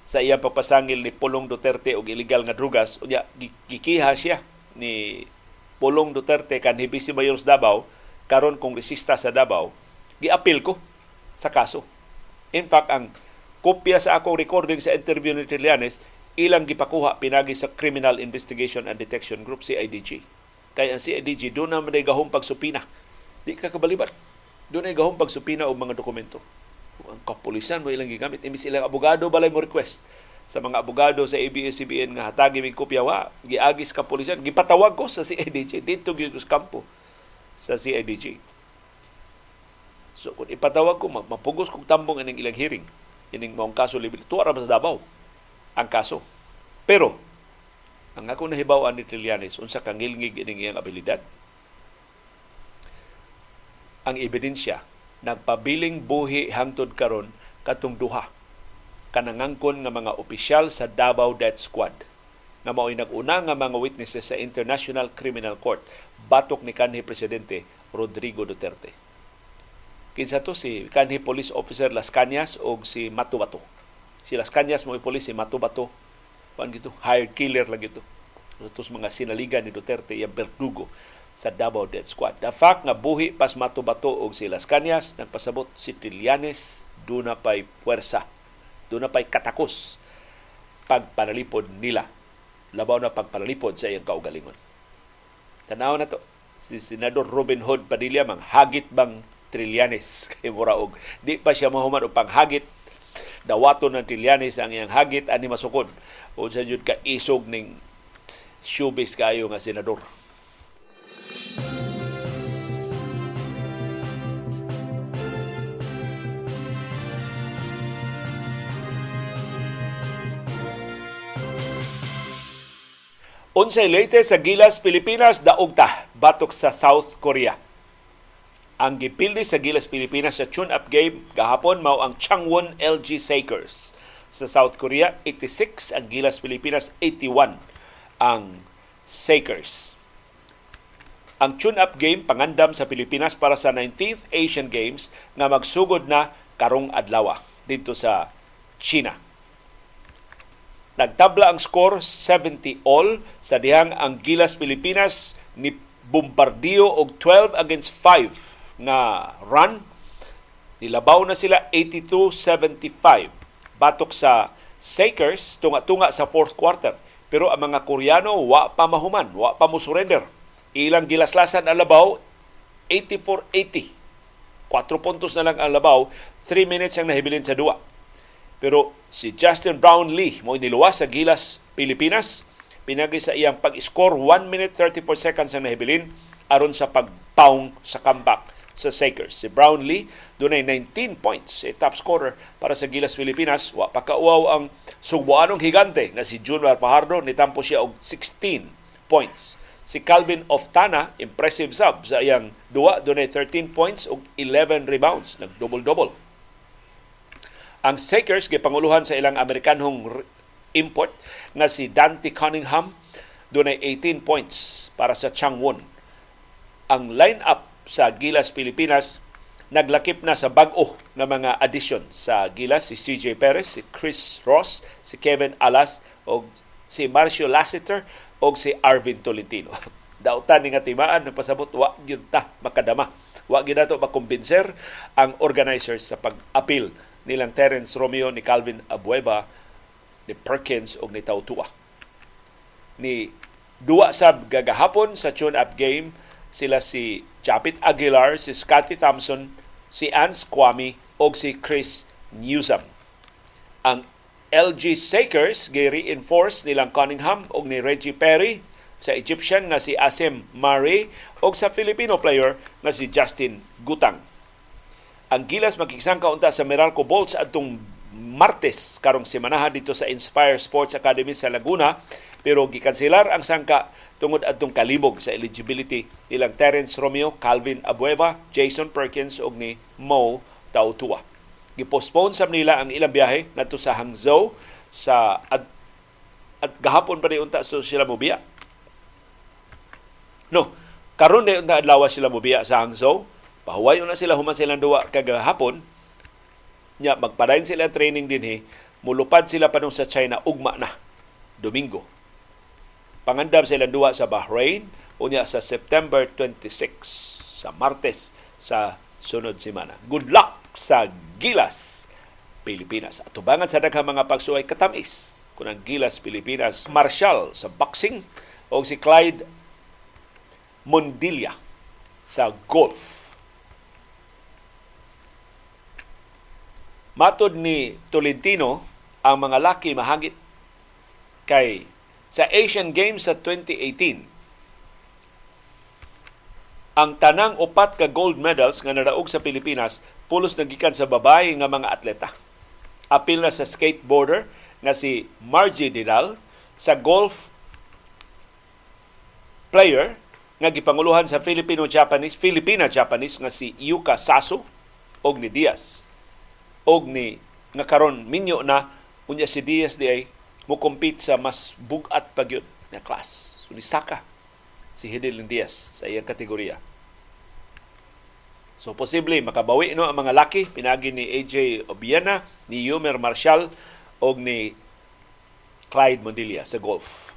sa iyang papasangil ni Pulong Duterte og illegal nga drugas unya gikiha siya ni Pulong Duterte kan Hibisi Mayor sa Davao karon kongresista sa Davao giapil ko sa kaso in fact ang kopya sa akong recording sa interview ni Trillanes ilang gipakuha pinagi sa Criminal Investigation and Detection Group CIDG Kay ang CIDG, doon naman ay gahong pagsupina. Di ka kabalibat. Doon ay gahong pagsupina o mga dokumento. Ang kapulisan mo ilang gigamit. Imbis ilang abogado balay mo request sa mga abogado sa ABS-CBN nga hatagi mig kopya wa giagis kapulisan gipatawag ko sa CIDG dito gyud sa kampo sa CIDG so kung ipatawag ko mapugos kog tambong ining ilang hearing ining maong kaso libil tuwa ra sa Davao ang kaso. Pero ang ako nahibawan ni Trillanes, unsa kang ngilngig ining iyang abilidad. Ang ebidensya, nagpabiling buhi hangtod karon katong duha kanangangkon nga mga opisyal sa Davao Death Squad nga mao'y naguna nga mga witnesses sa International Criminal Court batok ni kanhi presidente Rodrigo Duterte. Kinsa to si kanhi police officer Las Cañas o si Matubato. Si Las Cañas mo police si Matubato kuan gito hired killer lang gito tos mga sinaligan ni Duterte yung berdugo sa Davao Death Squad. The fact nga buhi pas matubato og si Las Cañas nagpasabot si Trillanes duna pay puwersa, duna pay katakos pagpanalipod nila. Labaw na pagpanalipod sa iyang kaugalingon. Tanaw na to si Senador Robin Hood Padilla mang hagit bang Trillanes kay mura og di pa siya mahuman og panghagit dawato ng Trillanes ang iyang hagit ani masukod unsa jud ka isog ning showbiz kayo nga senador. Unsay latest sa Gilas Pilipinas daog ta batok sa South Korea. Ang gipildi sa Gilas Pilipinas sa tune-up game gahapon mao ang Changwon LG Sakers sa South Korea 86 ang Gilas Pilipinas 81 ang Sakers. Ang tune-up game pangandam sa Pilipinas para sa 19th Asian Games nga magsugod na karong adlaw dito sa China. Nagtabla ang score 70 all sa dihang ang Gilas Pilipinas ni bombardiyo og 12 against 5 nga run. Nilabaw na sila 82-75 batok sa Sakers tunga-tunga sa fourth quarter. Pero ang mga Koreano wa pa mahuman, wa pa mo surrender. Ilang gilaslasan ang labaw 84-80. 4 puntos na lang ang labaw, 3 minutes ang nahibilin sa duwa. Pero si Justin Brownlee mo niluwas sa Gilas Pilipinas pinagi sa iyang pag-score 1 minute 34 seconds ang nahibilin aron sa pagpaung sa comeback sa Sakers. Si Brownlee dunay 19 points, si top scorer para sa Gilas Pilipinas. Wa pa kauaw ang subuanong higante na si Junior Fajardo, nitampo siya og 16 points. Si Calvin Oftana, impressive sub sa iyang duwa, dunay 13 points ug 11 rebounds, nag-double-double. Ang Sakers gipanguluhan sa ilang Amerikanhong import nga si Dante Cunningham dunay 18 points para sa Changwon. Ang lineup sa Gilas Pilipinas naglakip na sa bag-o ng mga addition sa Gilas si CJ Perez, si Chris Ross, si Kevin Alas o si Marcio Lassiter o si Arvin Tolentino. Dautan ni nga timaan pasabot wa gyud ta makadama. Wa gyud nato makumbinser ang organizers sa pag-appeal nilang Terence Romeo ni Calvin Abueva ni Perkins o ni Tautua. Ni duwa sab gagahapon sa tune-up game sila si Japit Aguilar, si Scotty Thompson, si Ans Kwame o si Chris Newsom. Ang LG Sakers gi-reinforce nilang Cunningham o ni Reggie Perry sa Egyptian nga si Asim Murray o sa Filipino player nga si Justin Gutang. Ang Gilas makikisangka unta sa Meralco Bolts atong Martes karong semanaha dito sa Inspire Sports Academy sa Laguna pero gikanselar ang sangka tungod adtong kalibog sa eligibility ilang Terence Romeo, Calvin Abueva, Jason Perkins ug ni Mo Tautua. Gipostpone sa nila ang ilang biyahe ngadto sa Hangzhou sa at, at gahapon pa unta so sila mobiya. No, karon na unta adlaw sila mobiya sa Hangzhou. Pahuway na sila human silang duwa kagahapon. Nya magpadayon sila training dinhi, mulupad sila pa sa China ugma na Domingo Pangandam sila duwa sa Bahrain unya sa September 26 sa Martes sa sunod semana. Good luck sa Gilas Pilipinas. Atubangan sa daghang mga pagsuway katamis kun ang Gilas Pilipinas Marshall sa boxing o si Clyde Mondilla sa golf. Matod ni Tolentino, ang mga laki mahangit kay sa Asian Games sa 2018, ang tanang upat ka gold medals nga nadaog sa Pilipinas pulos nagikan sa babae nga mga atleta. Apil na sa skateboarder nga si Margie Didal, sa golf player nga gipanguluhan sa Filipino-Japanese, Filipina-Japanese nga si Yuka Sasu og ni Diaz. Og ni nga karon minyo na unya si Diaz di ay mo compete sa mas bugat pa na class. So ni Saka si Hidil Diaz sa iyang kategorya. So posible makabawi no ang mga laki pinagi ni AJ Obiana, ni Yumer Marshall og ni Clyde Mondilla sa golf.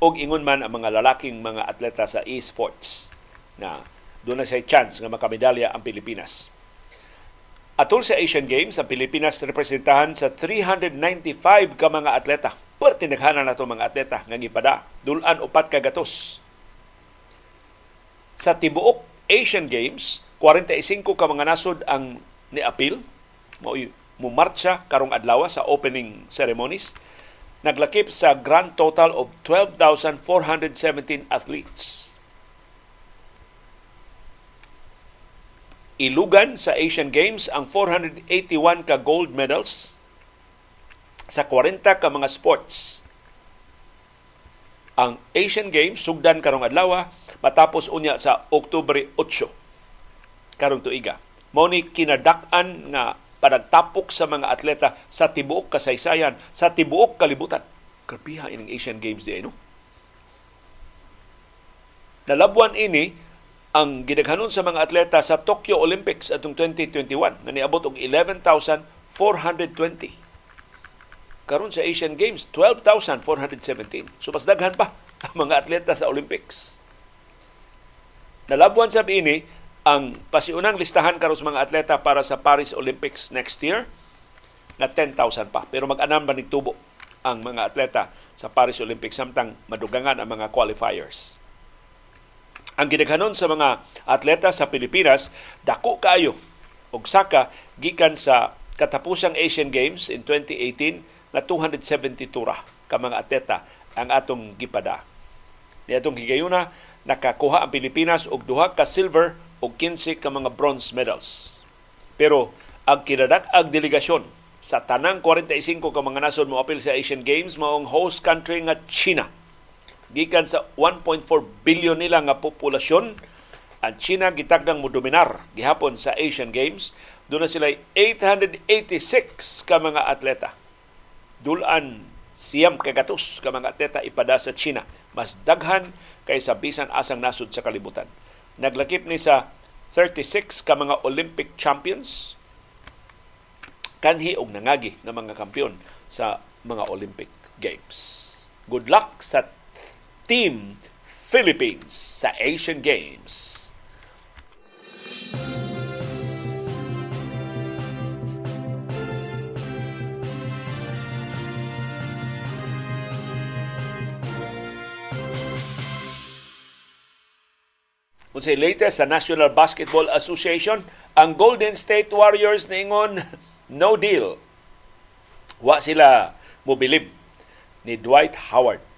Og ingon man ang mga lalaking mga atleta sa e-sports na doon na say chance nga makamedalya ang Pilipinas. Atol sa Asian Games, ang Pilipinas representahan sa 395 ka mga atleta. Pwerte naghanan na mga atleta nga gipada. Dulan upat ka gatos. Sa tibuok Asian Games, 45 ka mga nasod ang niapil. Mumarcha karong adlaw sa opening ceremonies. Naglakip sa grand total of 12,417 athletes ilugan sa Asian Games ang 481 ka gold medals sa 40 ka mga sports. Ang Asian Games sugdan karong adlaw matapos unya sa Oktubre 8. karong tuiga. Mao ni kinadak-an nga panagtapok sa mga atleta sa tibuok kasaysayan, sa tibuok kalibutan. Karpiha ining Asian Games di no? Nalabuan ini ang gidaghanon sa mga atleta sa Tokyo Olympics atong 2021 nga niabot og 11,420. Karon sa Asian Games 12,417. So mas daghan pa ang mga atleta sa Olympics. Nalabuan sa ini ang pasiunang listahan karon sa mga atleta para sa Paris Olympics next year na 10,000 pa. Pero mag-anam ba nigtubo ang mga atleta sa Paris Olympics samtang madugangan ang mga qualifiers. Ang gidaghanon sa mga atleta sa Pilipinas dako kaayo og saka gikan sa katapusang Asian Games in 2018 na 270 tura ka mga atleta ang atong gipada. Ni atong higayuna nakakuha ang Pilipinas og duha ka silver ug 15 ka mga bronze medals. Pero ang kinadak-ag delegasyon sa tanang 45 ka mga nasod mo apil sa Asian Games mao ang host country nga China gikan sa 1.4 billion nila nga populasyon ang China gitagdang mo dominar gihapon sa Asian Games. Doon na sila 886 ka mga atleta. Dulan siyam kagatos ka mga atleta ipada sa China. Mas daghan kaysa bisan asang nasod sa kalibutan. Naglakip ni sa 36 ka mga Olympic champions. Kanhi og nangagi ng mga kampiyon sa mga Olympic Games. Good luck sa Team Philippines sa Asian Games. Unsay latest sa National Basketball Association, ang Golden State Warriors ningon no deal. Wa sila mobilib ni Dwight Howard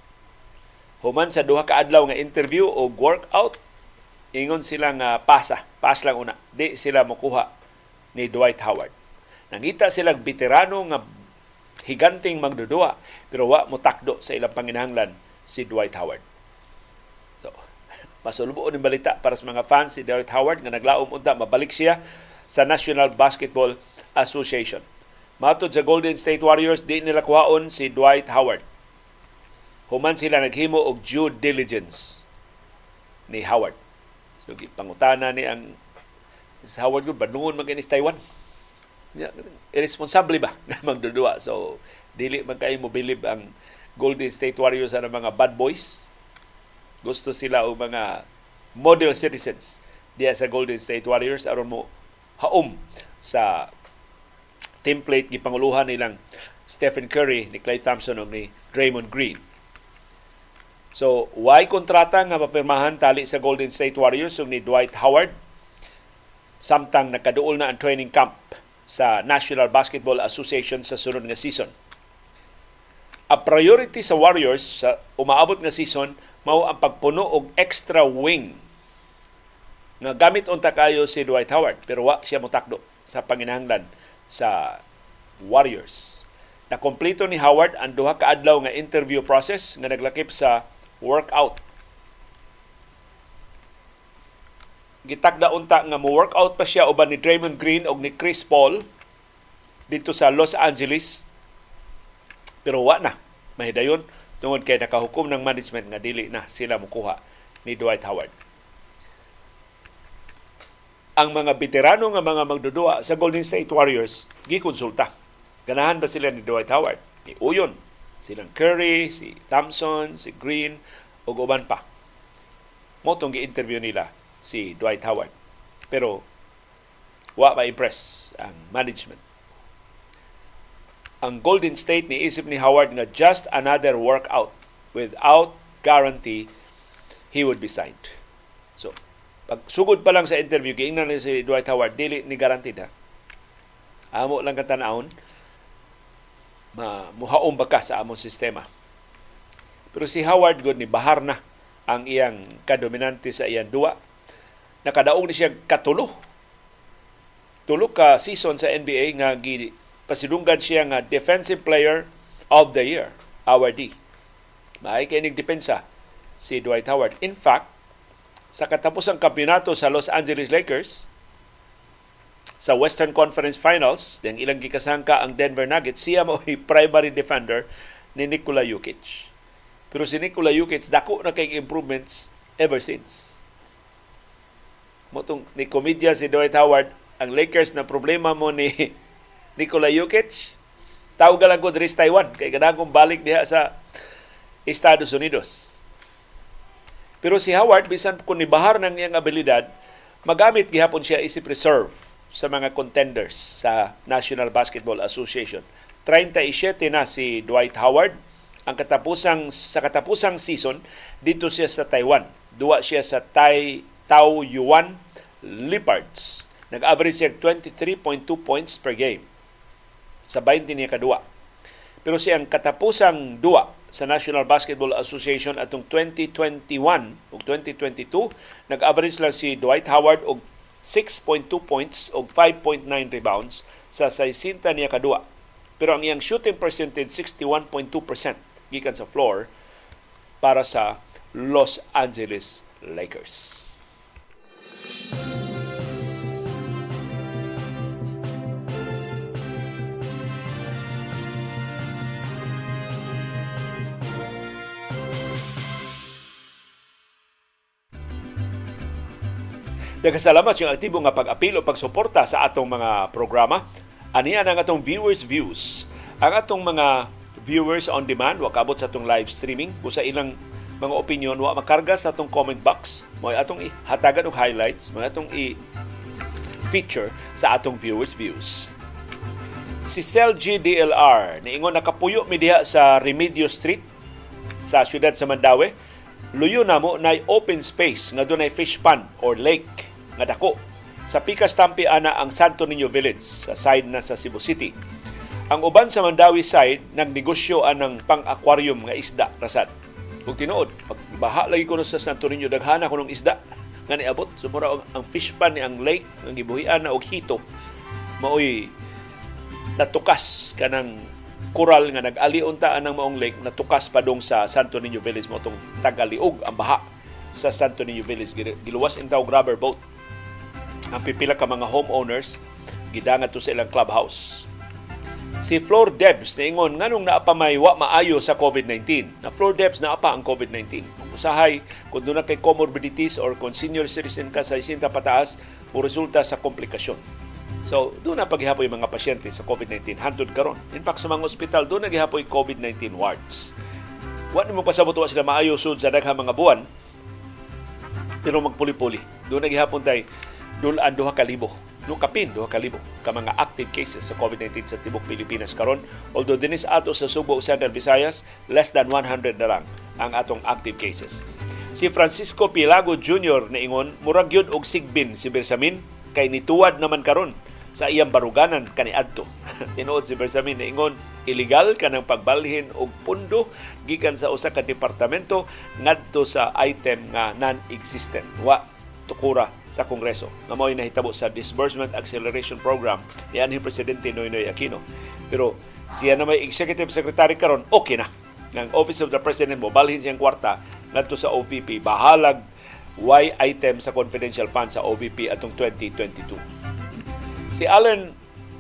Human sa duha ka adlaw nga interview o workout, ingon sila nga pasa, pas lang una. Di sila mokuha ni Dwight Howard. Nangita sila veterano nga higanting magdudua pero wa mo takdo sa ilang panginahanglan si Dwight Howard. So, masulbo ni balita para sa mga fans si Dwight Howard nga naglaom unta mabalik siya sa National Basketball Association. Matod sa Golden State Warriors, di nila kuhaon si Dwight Howard human sila naghimo og due diligence ni Howard. So pangutana ni ang si Howard gud banungon man kinis Taiwan. Irresponsible ba nga magdudua? So dili man kay mo ang Golden State Warriors ang mga bad boys. Gusto sila og mga model citizens diya sa Golden State Warriors aron mo haom sa template gipanguluhan nilang Stephen Curry, ni Clay Thompson ug ni Draymond Green So, why kontrata nga mapirmahan tali sa Golden State Warriors ni Dwight Howard samtang nakaduol na ang training camp sa National Basketball Association sa sunod nga season. A priority sa Warriors sa umaabot nga season mao ang pagpuno og extra wing nga gamit unta kayo si Dwight Howard pero wa siya motakdo sa panginahanglan sa Warriors. Nakompleto ni Howard ang duha ka adlaw nga interview process nga naglakip sa workout. Gitagda unta nga mo workout pa siya uban ni Draymond Green og ni Chris Paul dito sa Los Angeles. Pero wa na mahidayon tungod kay nakahukom ng management nga dili na sila mukuha ni Dwight Howard. Ang mga veterano nga mga magdudua sa Golden State Warriors gikonsulta. Ganahan ba sila ni Dwight Howard? Ni Uyon Silang Curry, si Thompson, si Green, ug uban pa. Mo tong gi-interview nila si Dwight Howard. Pero wa pa impress ang management. Ang Golden State ni isip ni Howard nga just another workout without guarantee he would be signed. So, pag sugod pa lang sa interview, giingnan ni si Dwight Howard, dili ni guaranteed ha. Amo lang katanahon, ma muhaom ba ka sa among sistema. Pero si Howard good ni bahar na ang iyang kadominante sa iyang duwa. Nakadaong ni siya katulo. Tulo ka season sa NBA nga gi pasidunggan siya nga Defensive Player of the Year, awardee. Maay kay depensa si Dwight Howard. In fact, sa katapusang kampeonato sa Los Angeles Lakers, sa Western Conference Finals, yung ilang gikasangka ang Denver Nuggets, siya mo primary defender ni Nikola Jokic. Pero si Nikola Jokic, dako na kay improvements ever since. Motong ni komedya si Dwight Howard, ang Lakers na problema mo ni Nikola Jokic, tawag lang ko diri Taiwan kay kadagong balik diha sa Estados Unidos. Pero si Howard bisan kung nibahar ng iyang abilidad, magamit gihapon siya isip reserve sa mga contenders sa National Basketball Association. 37 na si Dwight Howard. Ang katapusang sa katapusang season dito siya sa Taiwan. Duwa siya sa Tai Tao Yuan Leopards. Nag-average siya 23.2 points per game sa 20 niya kadua. Pero siyang katapusang duwa sa National Basketball Association atong 2021 ug 2022 nag-average lang si Dwight Howard og 6.2 points og 5.9 rebounds sa 60 niya kadua. Pero ang iyang shooting percentage 61.2% gikan sa floor para sa Los Angeles Lakers. Nagkasalamat yung aktibo nga pag-apil o pagsuporta sa atong mga programa. Aniya ang atong viewers views. Ang atong mga viewers on demand, wa kabot sa atong live streaming, kung sa ilang mga opinion, wa makarga sa atong comment box, mo atong hatagan og highlights, mo atong i-feature sa atong viewers views. Si Cell GDLR, niingon nakapuyo mi diha sa Remedio Street sa siyudad sa Mandawi, luyo na mo na open space nga dunay fish pond or lake nga dako. Sa Pikas Tampi ana ang Santo Niño Village sa side na sa Cebu City. Ang uban sa Mandawi side nagnegosyo anang pang-aquarium nga isda rasad. Kung tinuod, pagbaha lagi ko sa Santo Niño daghana ko ng isda nga niabot sumura ang fish pan ni ang lake ang gibuhian na og hito maoy natukas kanang koral nga nag-ali unta ang maong lake natukas pa dong sa Santo Niño Village mo tong tagaliog ang baha sa Santo Niño Village giluwas in taw grabber boat ang pipila ka mga homeowners gidangat to sa ilang clubhouse. Si Floor Debs niingon nganong naa pa may maayo sa COVID-19. Na Floor Debs naa ang COVID-19. Usahay kung doon na kay comorbidities or kung senior citizen ka sa isinta pataas o resulta sa komplikasyon. So, doon na paghihapoy mga pasyente sa COVID-19 hantod karon. In fact, sa mga ospital, doon nagihapoy COVID-19 wards. Wa mo pasabot wa sila maayo sud sa daghang mga buwan, pero magpuli-puli. Doon naghihapon tay dulaan duha ka libo no kapin duha ka ka mga active cases sa COVID-19 sa tibok Pilipinas karon although dinis ato sa Subo Central Visayas less than 100 na lang ang atong active cases si Francisco Pilago Jr. ingon murag yun og sigbin si Bersamin kay nituwad naman karon sa iyang baruganan kaniadto. Tinuod si Bersamin na ingon, illegal ka ng pagbalhin og pundo gikan sa usa ka departamento ngadto sa item nga non-existent. Wa tukura sa Kongreso nga mao'y nahitabo sa Disbursement Acceleration Program ni anhing Presidente Noynoy Aquino. Pero siya na may Executive Secretary karon okay na. Ng Office of the President mo, balhin siyang kwarta ngadto sa OVP, bahalag why item sa confidential fund sa OVP atong 2022. Si Alan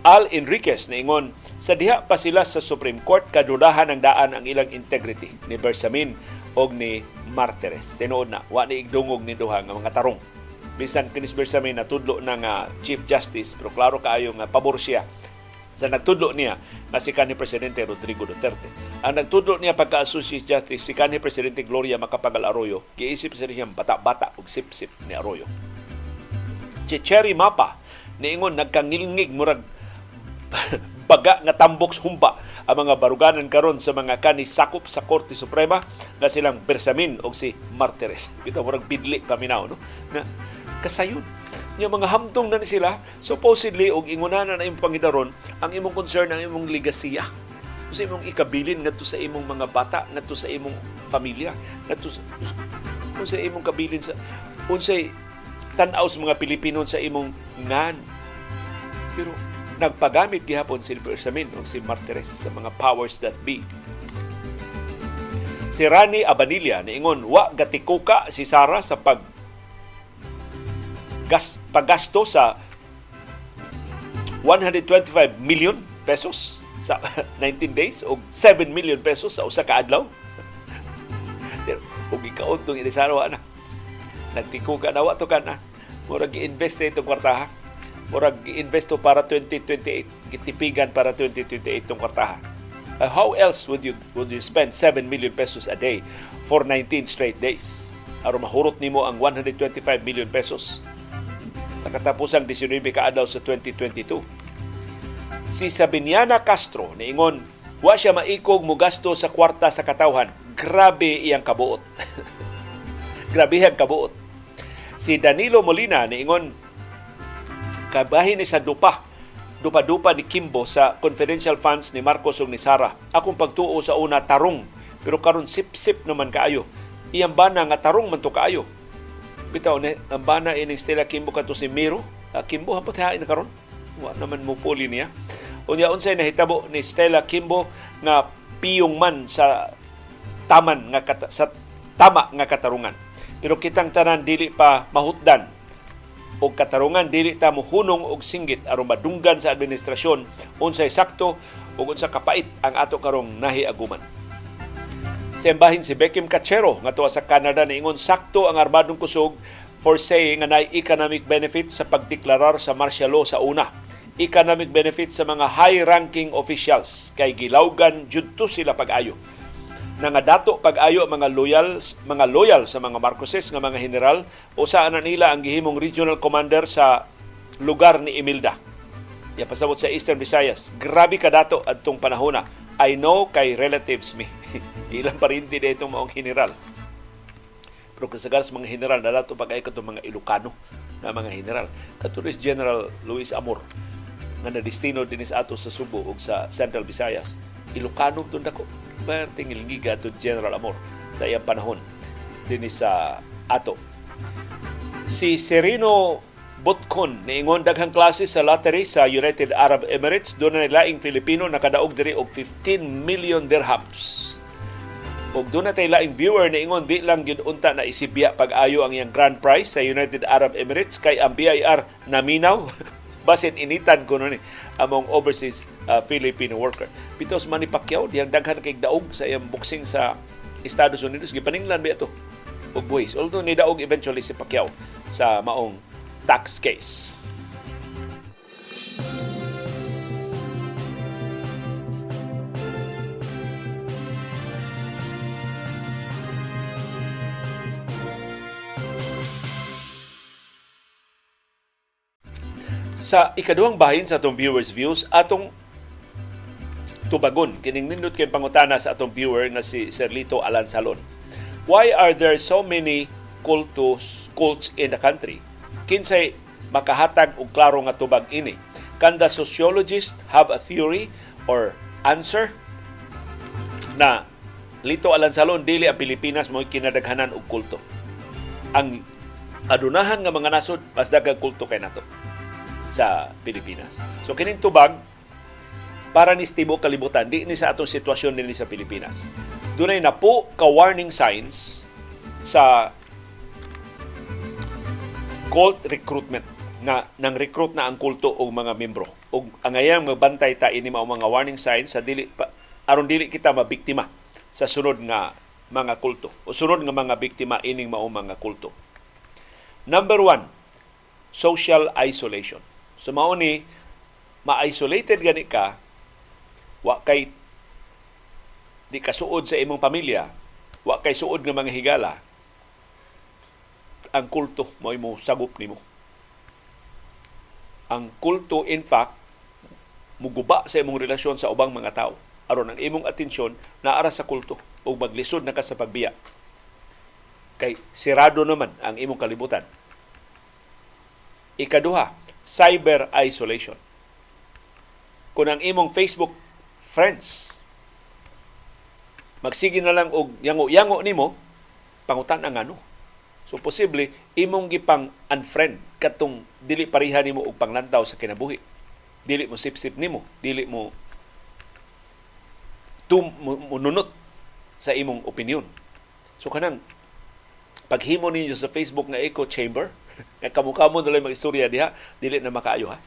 Al Enriquez na ingon, sa diha pa sila sa Supreme Court, kadudahan ang daan ang ilang integrity ni Bersamin og ni Martires. Tinuod na, wa ni igdungog ni duha nga mga tarong. Bisan kinis Bersamin natudlo na nga Chief Justice, pero klaro kaayo nga pabor siya sa nagtudlo niya nga si kanhi Presidente Rodrigo Duterte. Ang nagtudlo niya pagka-Associate Justice si kanhi Presidente Gloria Macapagal Arroyo, giisip sa siyang bata-bata ug sip-sip ni Arroyo. Si Cherry Mapa, niingon nagkangilngig murag baga nga tambok humba ang mga baruganan karon sa mga kani sakop sa Korte Suprema nga silang Bersamin o si Martires. Bitaw murag bidli paminaw no. Na kasayon nga mga hamtong na ni sila supposedly og ingunanan na imong pangidaron ang imong concern ang imong legasiya sa imong ikabilin ngadto sa imong mga bata ngadto sa imong pamilya ngadto sa, sa imong kabilin sa unsay tan-aw sa mga Pilipino sa imong ngan pero nagpagamit gihapon si Bersamin o si Martires sa mga powers that be. Si Rani Abanilla niingon wa gatikuka si Sara sa pag gas, paggasto sa 125 million pesos sa 19 days o 7 million pesos sa usa ka adlaw. Ug ikaon tong inisaro na. Nagtiko ka nawa to kana. Murag gi-invest itong kwartaha. Murag gi-invest to para 2028. Gitipigan para 2028 tong kwartaha. Uh, how else would you would you spend 7 million pesos a day for 19 straight days? Aron mahurot nimo ang 125 million pesos sa katapusang 19 ka adlaw sa 2022. Si Sabiniana Castro niingon wa siya maikog mo gasto sa kwarta sa katawhan. Grabe iyang kabuot. Grabe iyang kabuot. Si Danilo Molina niingon kabahin ni sa dupa dupa-dupa ni Kimbo sa confidential funds ni Marcos ug ni Sara. Akong pagtuo sa una tarong pero karon sip-sip naman kaayo. Iyang bana nga tarong man to kaayo. Bitaw ni ang bana ining Stella Kimbo kato si Miro. Uh, Kimbo hapot hain karon. Wa naman mo puli niya. Unya unsay nahitabo ni Stella Kimbo nga piyong man sa taman nga kata, sa tama nga katarungan. Pero kitang tanan dili pa mahutdan o katarungan dili ta mo hunong og singgit aron madunggan sa administrasyon unsay sakto ug unsa kapait ang ato karong nahiaguman. Sembahin si Beckham Cachero nga tuwa sa Canada na ingon sakto ang armadong kusog for saying nga economic benefit sa pagdeklarar sa martial law sa una. Economic benefit sa mga high-ranking officials kay gilawgan judto sila pag-ayo dato pag-ayo mga loyal mga loyal sa mga Marcoses nga mga general usa na nila ang gihimong regional commander sa lugar ni Imelda. Ya pasabot sa Eastern Visayas. Grabe ka dato adtong panahona. I know kay relatives me. Ilang parinti na itong maong general. Pero kasagar sa mga general na dato pag-ayo mga Ilocano na mga general. Katulis General Luis Amor nga na destino dinis ato sa Subo ug sa Central Visayas. Ilocano tunda ko perting ilgiga to General Amor sa iyang panahon din sa ato. Si Serino Botkon niingon daghang klase sa lottery sa United Arab Emirates doon na laing Filipino nakadaog diri og 15 million dirhams. Og doon na laing viewer niingon di lang gyud unta na isibya pag-ayo ang iyang grand prize sa United Arab Emirates kay ang BIR naminaw basin initan ko ni among overseas uh, Filipino worker. Pitos Manny Pacquiao diyang daghan kay daog sa iyang boxing sa Estados Unidos gipaninglan ba ito og buhis. Although ni daog eventually si Pacquiao sa maong tax case. Sa ikaduhang bahin sa atong viewers views, atong tubagon kining nindot kay pangutana sa atong viewer nga si Serlito Alansalon. Why are there so many cultos cults in the country? Kinsay makahatag og klaro nga tubag ini? Can the sociologist have a theory or answer na Lito Alansalon dili ang Pilipinas mo kinadaghanan og kulto. Ang adunahan nga mga nasod mas daghang kulto kay nato sa Pilipinas. So kining tubag para ni Stibo kalibutan di ni sa atong sitwasyon nili sa Pilipinas. Dunay na po ka warning signs sa cult recruitment nga nang recruit na ang kulto og mga membro. Og ang ayang magbantay ta ini mao mga warning signs sa dili pa, aron dili kita mabiktima sa sunod nga mga kulto o sunod nga mga biktima ining mao mga kulto. Number one, social isolation. So mao ni ma-isolated gani ka wa kay di ka suod sa imong pamilya, wa kay suod nga mga higala. Ang kulto mo mo sagop nimo. Ang kulto in fact muguba sa imong relasyon sa ubang mga tao aron ang imong atensyon naara sa kulto o maglisod na ka sa pagbiya. Kay sirado naman ang imong kalibutan. Ikaduha, cyber isolation. Kung ang imong Facebook friends magsige na lang og yango-yango nimo pangutan ang ano. So posible imong gipang unfriend katong dili pareha nimo og panglantaw sa kinabuhi. Dili mo sip-sip nimo, dili mo tum mununot sa imong opinion. So kanang paghimo ninyo sa Facebook nga echo chamber, nga kamukha mo dali mag-istorya diha, dili na makaayo ha.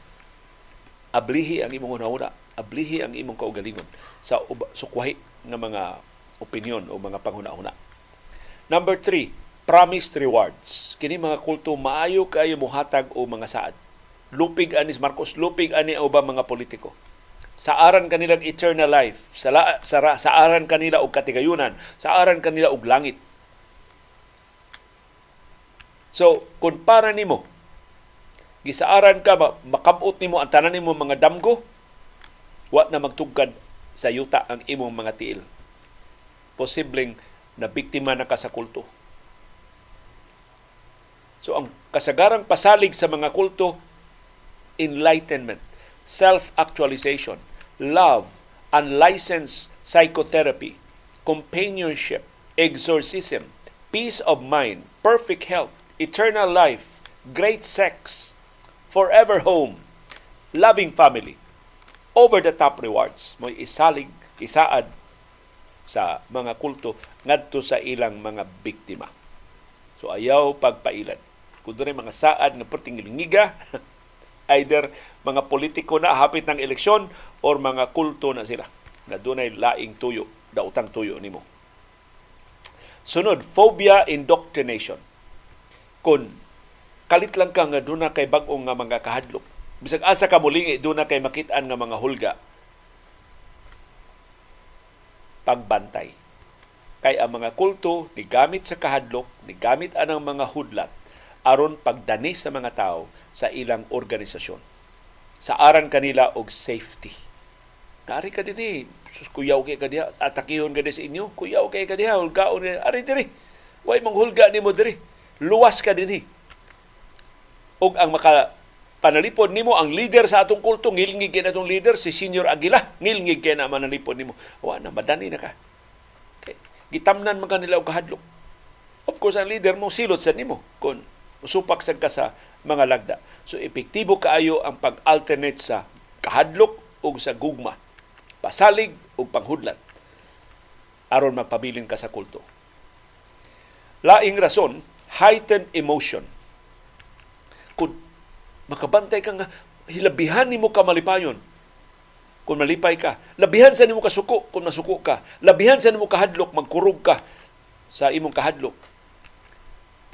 ablihi ang imong una ablihi ang imong kaugalingon sa sukwahi nga mga opinion o mga panghuna-una. Number three, promised rewards. Kini mga kulto maayo kayo muhatag o mga saad. Lupig anis Marcos, lupig ani o ba mga politiko. Sa aran kanilang eternal life, sa, la, sa, sa aran kanila og katigayunan, sa aran kanila og langit. So, kung para nimo gisaaran ka makabot nimo ang tanan nimo mga damgo wa na magtugkad sa yuta ang imong mga tiil. Posibleng na biktima na ka sa kulto. So ang kasagarang pasalig sa mga kulto enlightenment self-actualization love unlicensed psychotherapy companionship exorcism peace of mind perfect health eternal life great sex forever home, loving family, over the top rewards mo isalig isaad sa mga kulto ngadto sa ilang mga biktima. So ayaw pagpailan. Kung doon mga saad nga perting lingiga, either mga politiko na hapit ng eleksyon or mga kulto na sila na dunay laing tuyo, dautang tuyo nimo. Sunod, phobia indoctrination. Kung kalit lang ka nga doon kay bagong nga mga kahadlok. Bisag asa ka mulingi doon kay makitaan nga mga hulga. Pagbantay. Kay ang mga kulto ni gamit sa kahadlok, ni gamit anang mga hudlat aron pagdani sa mga tao sa ilang organisasyon. Sa aran kanila og safety. Kari ka din eh. Sus, kuyaw kay ka. Atakihon ka sa inyo. Kuyaw kay ka diha. Hulgaon ka. Ari diri. Way manghulga ni mo diri. Luwas ka din eh. Og ang maka panalipod nimo ang leader sa atong kulto ngilngig kay atong leader si Senior Aguila ngilngig kay na manalipod nimo. Wa na madani na ka. Okay. gitamnan man kanila og kahadlok. Of course ang leader mo silot sa nimo kon supak sad ka sa mga lagda. So epektibo kaayo ang pag-alternate sa kahadlok ug sa gugma. Pasalig ug panghudlat. Aron mapabilin ka sa kulto. Laing rason heightened emotion kung makabantay ka nga, hilabihan ni mo ka malipayon kung malipay ka. Labihan sa nimo kasuko kung nasuko ka. Labihan sa nimo kahadlok, magkurog ka sa imong kahadlok.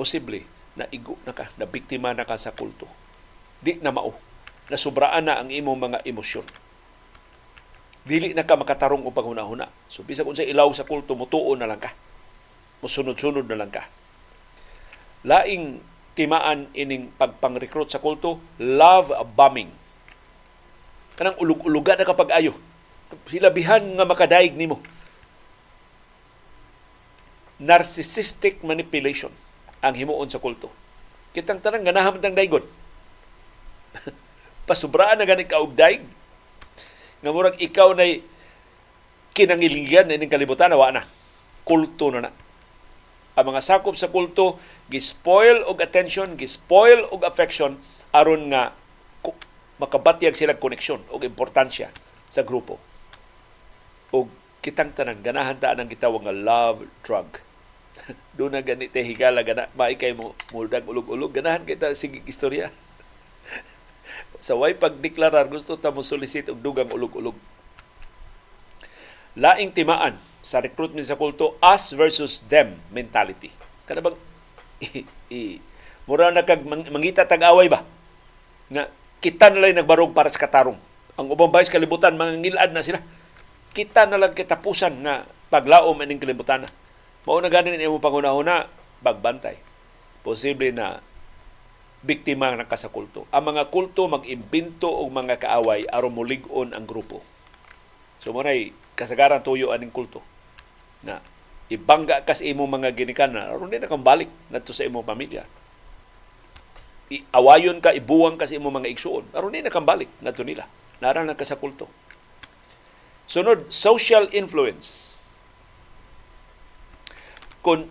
Posible na igo na ka, na biktima na ka sa kulto. Di na mao. Nasubraan na ang imong mga emosyon. Dili na ka makatarong upang hunahuna. So, bisag kung sa ilaw sa kulto, mutuon na lang ka. Musunod-sunod na lang ka. Laing timaan ining pagpang-recruit sa kulto, love bombing. Kanang ulug-ulugan na kapag ayo. Hilabihan nga makadaig nimo. Narcissistic manipulation ang himuon sa kulto. Kitang tanang ganahan tang daygon. Pasubraan na ganit kaog daig. Nga murag ikaw na kinangiligan na ining kalibutan, wa na. Kulto na na ang mga sakop sa kulto gispoil og attention, gispoil og affection aron nga makabatyag sila koneksyon og importansya sa grupo. Og kitang tanan ganahan ta ang gitawag nga love drug. Doon na ganit higala gana maay kay mo mudag ulog-ulog ganahan kita sige istorya. sa way pagdeklarar gusto ta mo solicit og dugang ulog-ulog. Laing timaan sa recruitment sa kulto, us versus them mentality. Kada bang mura na kag mangita tag-away ba? Nga kita na lang nagbarog para sa katarong. Ang ubang bayis kalibutan, mga ngilad na sila. Kita na lang kitapusan nga paglaom aning kalibutan na. Mao na ganin imo panguna-una, bagbantay. Posible na biktima ng kasakulto. Ang mga kulto mag-imbento og mga kaaway aron mulig-on ang grupo. So mo kasagaran tuyo aning kulto na ibangga kas imo mga ginikanan aron di na kang balik ngadto sa imong pamilya. Awayon ka ibuwang ka sa imong mga igsuon aron di na kang balik ngadto nila. Naran ka sa kulto sunod social influence. Kung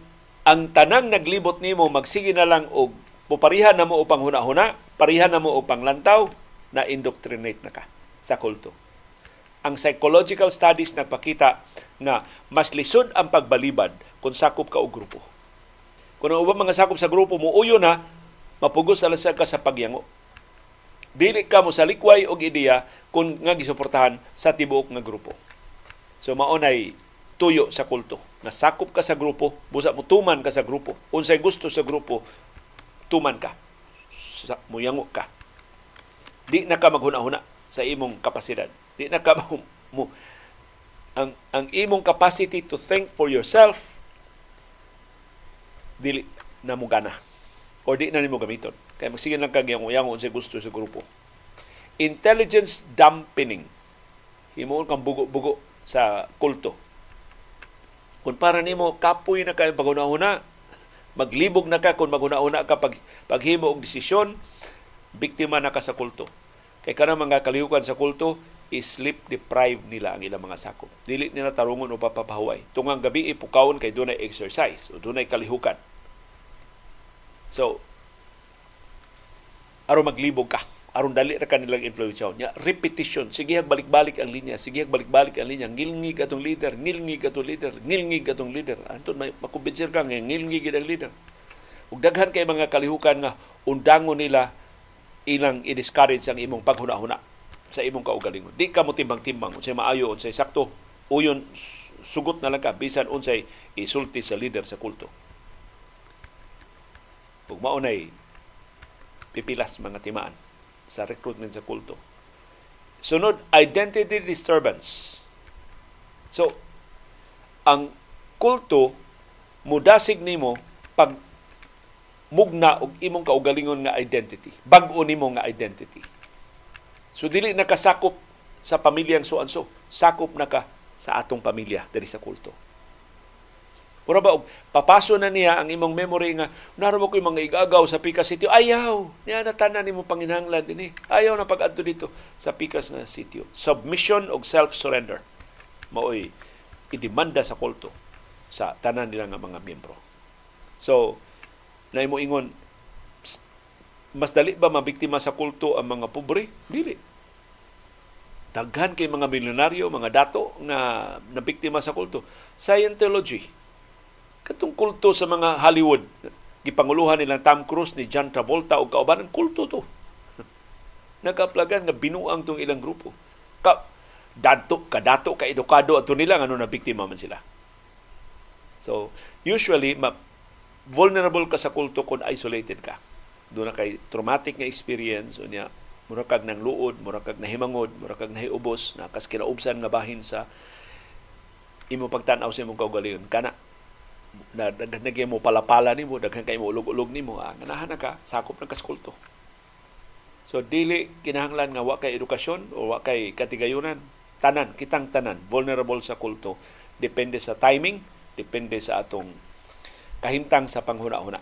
ang tanang naglibot nimo magsige na lang og puparihan na mo upang huna-huna parihan na mo upang lantaw na indoctrinate na ka sa kulto ang psychological studies nagpakita na mas lisod ang pagbalibad kung sakop ka og grupo. Kung ang ubang mga sakop sa grupo mo uyo na, mapugos alasag ka sa pagyango. Dili ka mo sa likway og ideya kung nga gisuportahan sa tibuok nga grupo. So maunay tuyo sa kulto. Nga sakop ka sa grupo, busa mo tuman ka sa grupo. Unsay gusto sa grupo, tuman ka. Sa, muyango ka. Di na ka maghuna-huna sa imong kapasidad. Di na ka mo, mo ang ang imong capacity to think for yourself dili na mo gana. Or di na nimo gamiton. Kay magsige lang kag yang yang sa gusto sa grupo. Intelligence dampening. Himuon kang bugo-bugo sa kulto. Kung para nimo kapoy na kay paguna-una maglibog na ka kung maguna-una ka pag paghimo og desisyon biktima na ka sa kulto. Kay kana mga kalihukan sa kulto sleep deprived nila ang ilang mga sakop. Dili nila tarungon o papapahuway. Tungang gabi ipukawon kay dunay exercise o dunay kalihukan. So, aron maglibog ka, aron dali ra kanilang influensya. Nya repetition. Sige balik-balik ang linya. Sige balik-balik ang linya. Ngilngig atong leader. Ngilngig atong leader. Ngilngig atong leader. Anton may makumbensir ka nga. Ngilngig ang leader. Ug daghan kay mga kalihukan nga undangon nila ilang i-discourage ang imong paghuna-huna sa imong kaugalingon. Di ka mo timbang-timbang unsay maayo unsay sakto. Uyon sugot na lang ka bisan unsay isulti sa leader sa kulto. Ug maunay pipilas mga timaan sa recruitment sa kulto. Sunod, identity disturbance. So, ang kulto mudasig nimo pag mugna og imong kaugalingon nga identity. Bag-o nimo nga identity So dili nakasakop sa pamilyang so-anso. Sakop na ka sa atong pamilya diri sa kulto. Pura ba, papaso na niya ang imong memory nga, naro ko yung mga igagaw sa Pikas Sitio. Ayaw! Niya natanan ni mo panginhanglan din eh. Ayaw na pag dito sa Pikas nga sitio. Submission og self-surrender. Maoy, idemanda sa kulto sa tanan nila nga mga miyembro. So, na mo ingon, mas dali ba mabiktima sa kulto ang mga pobre? Dili. Daghan kay mga milyonaryo, mga dato nga nabiktima sa kulto. Scientology. Katong kulto sa mga Hollywood. Gipanguluhan nilang Tom Cruise ni John Travolta o kaubanan, kulto to. Nagaplagan nga binuang tong ilang grupo. Ka, dato, kadato, ka edukado ato nila ano na biktima man sila. So, usually, ma- vulnerable ka sa kulto kung isolated ka doon na kay traumatic nga experience o niya mura kag nang luod, mura kag nahimangod, mura kag nahiubos, nakas kinaubsan nga bahin sa imo pagtan-aw sa imong kaugalingon kana na daghan na mo palapala nimo daghan kay mo ulog-ulog nimo ah, ganahan na ka sakop ng kaskulto so dili kinahanglan nga wa kay edukasyon o wa kay katigayunan tanan kitang tanan vulnerable sa kulto. Depende sa timing depende sa atong kahimtang sa panghuna-huna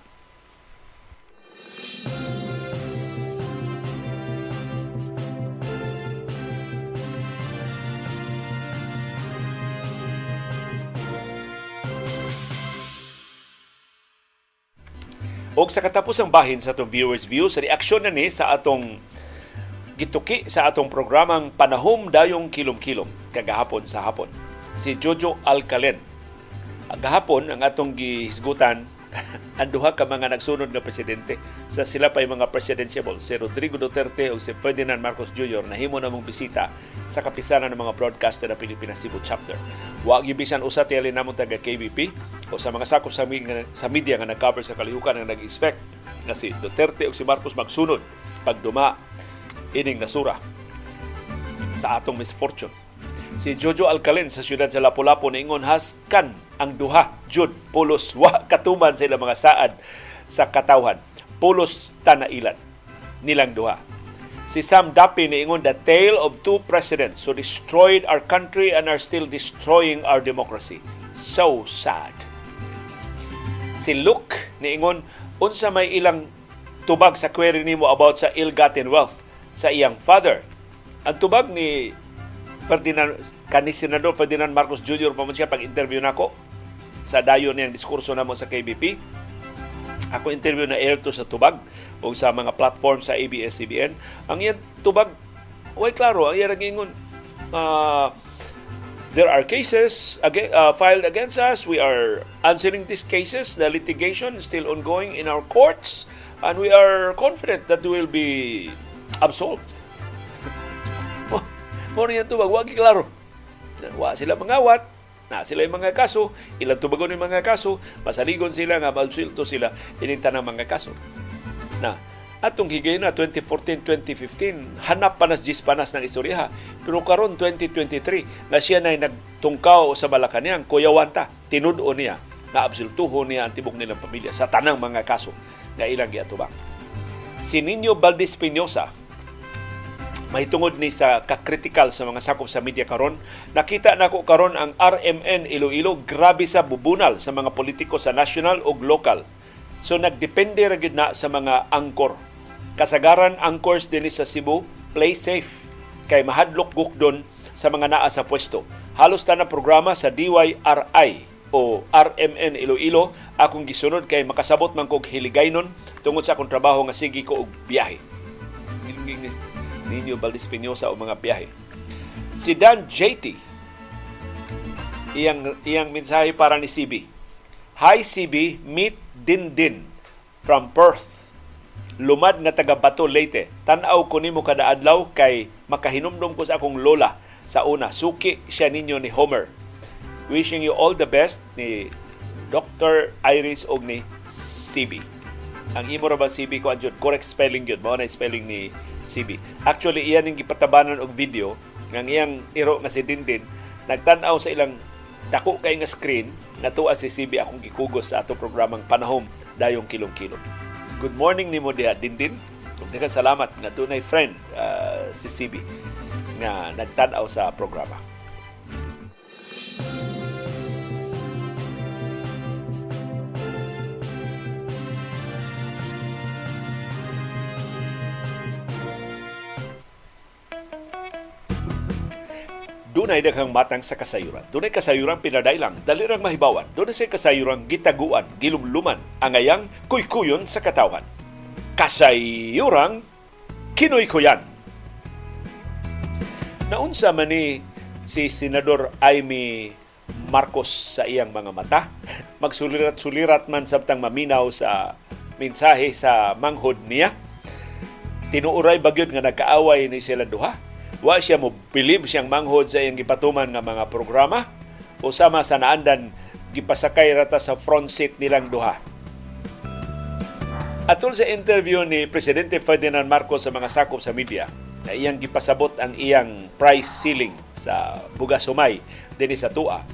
O sa katapusang bahin sa atong viewers view, sa reaksyon na ni sa atong gituki sa atong programang Panahom Dayong Kilom-Kilom kagahapon sa hapon. Si Jojo Alcalen. Gahapon ang atong gihisgutan ang ka mga nagsunod nga presidente sa sila pa mga presidentiable si Rodrigo Duterte o si Ferdinand Marcos Jr. nahimo na mong bisita sa kapisanan ng mga broadcaster ng Pilipinas Cebu chapter. Wa gibisan usa tiyali namon taga KBP o sa mga sakop sa, sa media nga nag-cover sa kalihukan nga nag-expect na si Duterte o si Marcos magsunod pagduma ining nasura sa atong misfortune si Jojo Alcalen sa siyudad sa Lapu-Lapu ingon haskan ang duha jud. Pulos wa katuman sa ilang mga saad sa katawhan. Pulos tanailan nilang duha. Si Sam Dapi niingon the tale of two presidents who destroyed our country and are still destroying our democracy. So sad. Si Luke niingon unsa may ilang tubag sa query nimo about sa ill-gotten wealth sa iyang father? Ang tubag ni Ferdinand, kani Senador Ferdinand Marcos Jr. pa man siya pag-interview nako sa dayon niyang diskurso namo sa KBP. Ako interview na air to sa tubag o sa mga platform sa ABS-CBN. Ang yan tubag, way klaro, ang yan ingon, uh, there are cases again, uh, filed against us. We are answering these cases. The litigation is still ongoing in our courts. And we are confident that we will be absolved. Mo niya tubag, wagi klaro. Wa sila mangawat, na sila yung mga kaso, ilang tubagon yung mga kaso, masaligon sila nga malsulto sila ininta ng mga kaso. Na, atong higay na 2014-2015, hanap pa nas gis panas ng istorya. Pero karon 2023, na siya na nagtungkaw sa Malacanang, Kuya Wanta, tinudo niya na absolutuho niya ang tibok nilang pamilya sa tanang mga kaso nga ilang giatubang. Si Nino Valdez Pinosa, mahitungod ni sa kakritikal sa mga sakop sa media karon nakita nako karon ang RMN Iloilo grabe sa bubunal sa mga politiko sa national ug local so nagdepende ra gid na sa mga angkor. Kasagaran angkors dinhi sa Cebu play safe. Kay mahadlok gukdon sa mga naa sa pwesto. Halos tanang programa sa DYRI o RMN Iloilo. Akong gisunod kay makasabot man kog hiligaynon tungod sa akong trabaho nga sige ko og biyahe Nino Valdez Pinosa o mga biyahe. Si Dan JT, iyang, iyang mensahe para ni CB. Hi CB, meet Din Din from Perth. Lumad nga taga Bato Leyte. Tanaw ko nimo kada adlaw kay makahinumdum ko sa akong lola sa una. Suki siya ninyo ni Homer. Wishing you all the best ni Dr. Iris og ni CB. Ang imo ra ba CB ko anjud correct spelling gyud mao na spelling ni CB. Actually, iyan yung gipatabanan og video ng iyang iro nga si Dindin nagtan-aw sa ilang dako kay nga screen na tuwa si CB akong gikugos sa ato programang Panahom Dayong Kilong-Kilong. Good morning nimo diha Dindin. Ug salamat nga tunay friend uh, si CB nga nagtan-aw sa programa. Dunay daghang matang sa kasayuran. Dunay kasayuran pinadailang, dalirang mahibawan. Dunay sa kasayuran gitaguan, gilumluman, angayang kuykuyon sa katawhan. Kasayuran kinoy-kuyan. Naunsa man ni si Senador Amy Marcos sa iyang mga mata. Magsulirat-sulirat man sabtang maminaw sa mensahe sa manghod niya. Tinuuray bagyod nga nagkaaway ni sila duha wa siya mo bilib siyang manghod sa iyang gipatuman nga mga programa o sama sa naandan gipasakay rata sa front seat nilang duha. Atol sa interview ni Presidente Ferdinand Marcos sa mga sakop sa media, na iyang gipasabot ang iyang price ceiling sa Bugasumay dinhi sa Tua.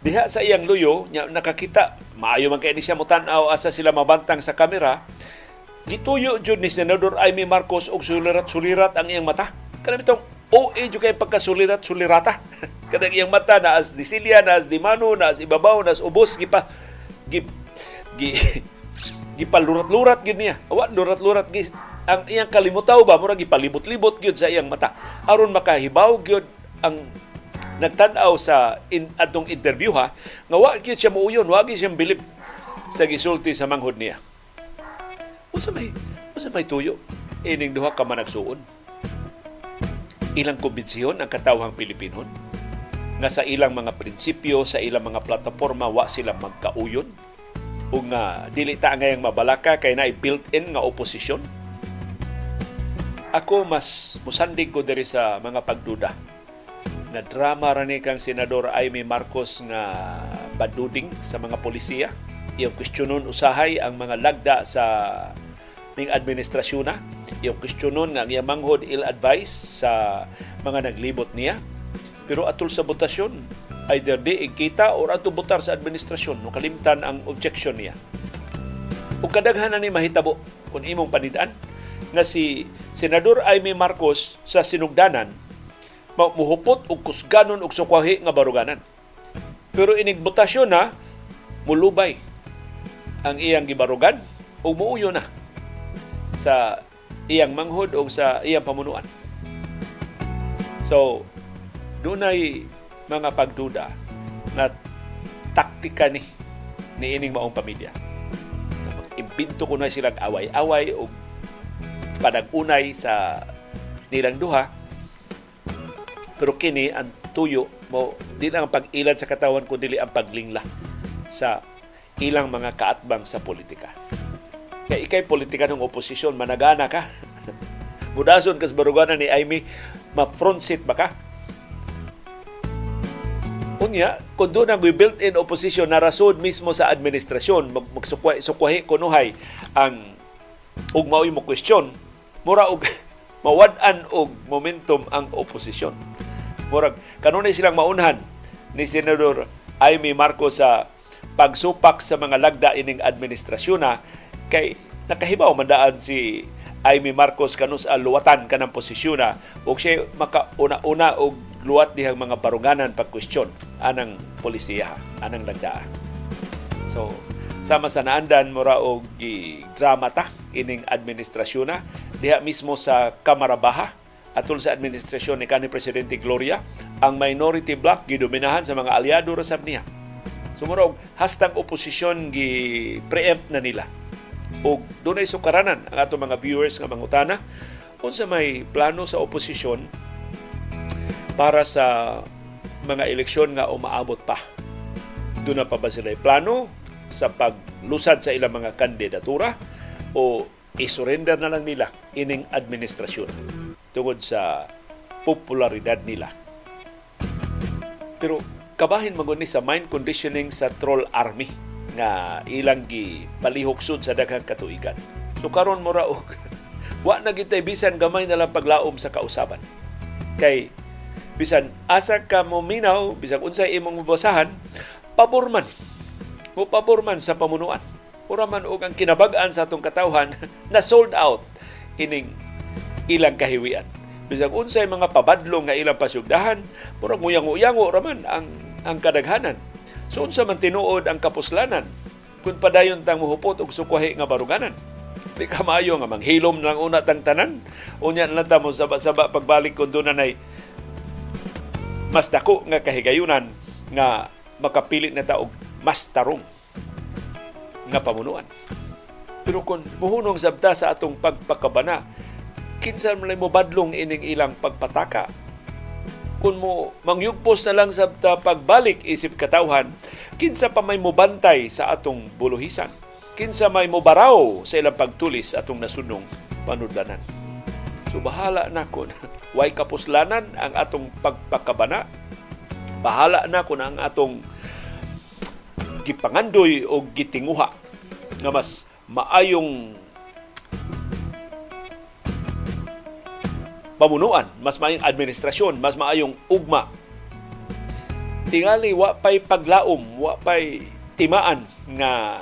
Diha sa iyang luyo, nya nakakita, maayo man kay ni siya mutan-aw asa sila mabantang sa kamera, gituyo jud ni Senador Amy Marcos og sulirat-sulirat ang iyang mata kanang itong OA jud kay pagkasulirat sulirata. Kanang iyang mata na as disilya na as dimano na as ibabaw na as ubos gipa gi gi gipalurat-lurat gid niya. Awa lurat-lurat gi ang iyang kalimutaw ba? Murag gipalibot-libot gyud sa iyang mata. Aron makahibaw gyud ang nagtan-aw sa in, atong interview ha? Nga wa gyud siya muuyon wa gyud siya bilib sa gisulti sa manghod niya. Unsa may unsa may tuyo? Ining duha ka managsuon ilang kumbensyon ang katawhang Pilipinon nga sa ilang mga prinsipyo, sa ilang mga plataforma, wa sila magkauyon o nga dili ta ngayang mabalaka kay na built-in nga oposisyon. Ako mas musandig ko diri sa mga pagduda nga drama ra ni kang senador Aimee Marcos nga baduding sa mga polisiya. Iyong kwestiyonon usahay ang mga lagda sa ning administrasyon na yung kwestiyonon nga ang manghod ill-advise sa mga naglibot niya. Pero atol sa botasyon, either di ikita or ato botar sa administrasyon no kalimtan ang objection niya. O kadaghan ni mahitabo kung imong panidaan nga si Senador Aimee Marcos sa sinugdanan muhupot og kusganon og sukwahi nga baruganan. Pero inig botasyon na mulubay ang iyang gibarugan o muuyo na sa iyang manghod o sa iyang pamunuan. So, dunay mga pagduda na taktika ni ni ining maong pamilya. Imbinto ko na silang away-away o panagunay sa nilang duha pero kini ang tuyo mo di ang pag-ilad sa katawan kundi ang paglingla sa ilang mga kaatbang sa politika. Kaya ikay politika ng oposisyon, managana ka. mudason kas baruganan ni Amy ma-front seat ba ka? Unya, kung doon ang built-in opposition na rason mismo sa administrasyon, mag magsukwahi kunuhay ang ug mao'y mo question, mura og mawad-an og momentum ang oposisyon. Murag kanunay silang maunhan ni Senador Amy Marcos sa pagsupak sa mga lagda ining administrasyon na kay nakahibaw mandaan si Amy Marcos kanus luwatan kanang posisyon na ug siya makauna-una og luwat dihang mga barunganan pag question anang polisiya anang lagda. So sama sa naandan mura og drama ta ining administrasyon na diha mismo sa Kamara Baha atol sa administrasyon ni kanhi presidente Gloria ang minority bloc gidominahan sa mga aliado ra sab niya. Sumurog hastang oposisyon gi preempt na nila o dunay sukaranan ang ato mga viewers nga mangutana unsa may plano sa oposisyon para sa mga eleksyon nga umaabot pa. Doon na pa ba sila plano sa paglusad sa ilang mga kandidatura o isurrender na lang nila ining administrasyon tungod sa popularidad nila. Pero kabahin maguni sa mind conditioning sa troll army nga ilang gi palihok sa daghang katuigan. So karon mo ra og wa na gitay bisan gamay na lang paglaom sa kausaban. Kay bisan asa ka mo minaw, bisan unsay imong mabasahan, pabor man. Mo pabor man sa pamunuan. Ura man og ang kinabag-an sa atong katawhan na sold out ining ilang kahiwian. Bisag unsay mga pabadlong nga ilang pasugdahan, murag nguyang-uyango raman ang ang kadaghanan So unsa man tinuod ang kapuslanan kung padayon tang muhupot og sukwahi nga baruganan. Di ka maayo nga manghilom lang una tang tanan. Unya na ta mo saba-saba pagbalik kun doon nay mas dako nga kahigayunan nga makapili na ta og mas tarong nga pamunuan. Pero kung muhunong sabta sa atong pagpakabana, kinsa man mo badlong ining ilang pagpataka kung mo mangyugpos na lang sa pagbalik isip katawhan, kinsa pa may mubantay sa atong buluhisan. Kinsa may mubaraw sa ilang pagtulis atong nasunong panudlanan. So bahala na ko way kapuslanan ang atong pagpakabana. Bahala na ko ang atong gipangandoy o gitinguha nga mas maayong pamunuan, mas maayong administrasyon, mas maayong ugma. Tingali wa pay paglaom, wa pay timaan nga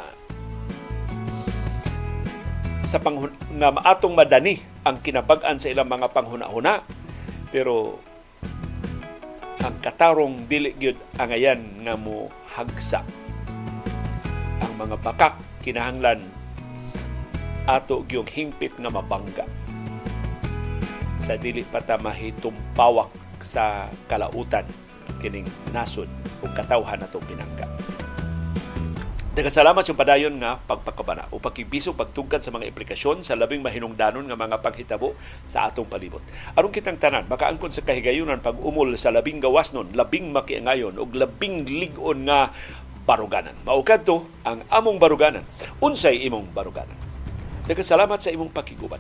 sa panghun nga maatong madani ang kinabag-an sa ilang mga panghuna-huna. Pero ang katarong dili gyud ang ayan nga mo hagsa ang mga bakak kinahanglan ato gyung hingpit nga mabangga sa dili pa ta mahitumpawak sa kalautan kining nasod ug katawhan nato pinangga. Nagkasalamat yung padayon nga pagpakabana o pagkibiso pagtugkad sa mga implikasyon sa labing mahinungdanon nga mga paghitabo sa atong palibot. Aron kitang tanan, makaangkon sa kahigayunan pag umol sa labing gawas nun, labing makiangayon o labing ligon nga baruganan. Maukad to ang among baruganan. Unsay imong baruganan. Nagkasalamat sa imong pakiguban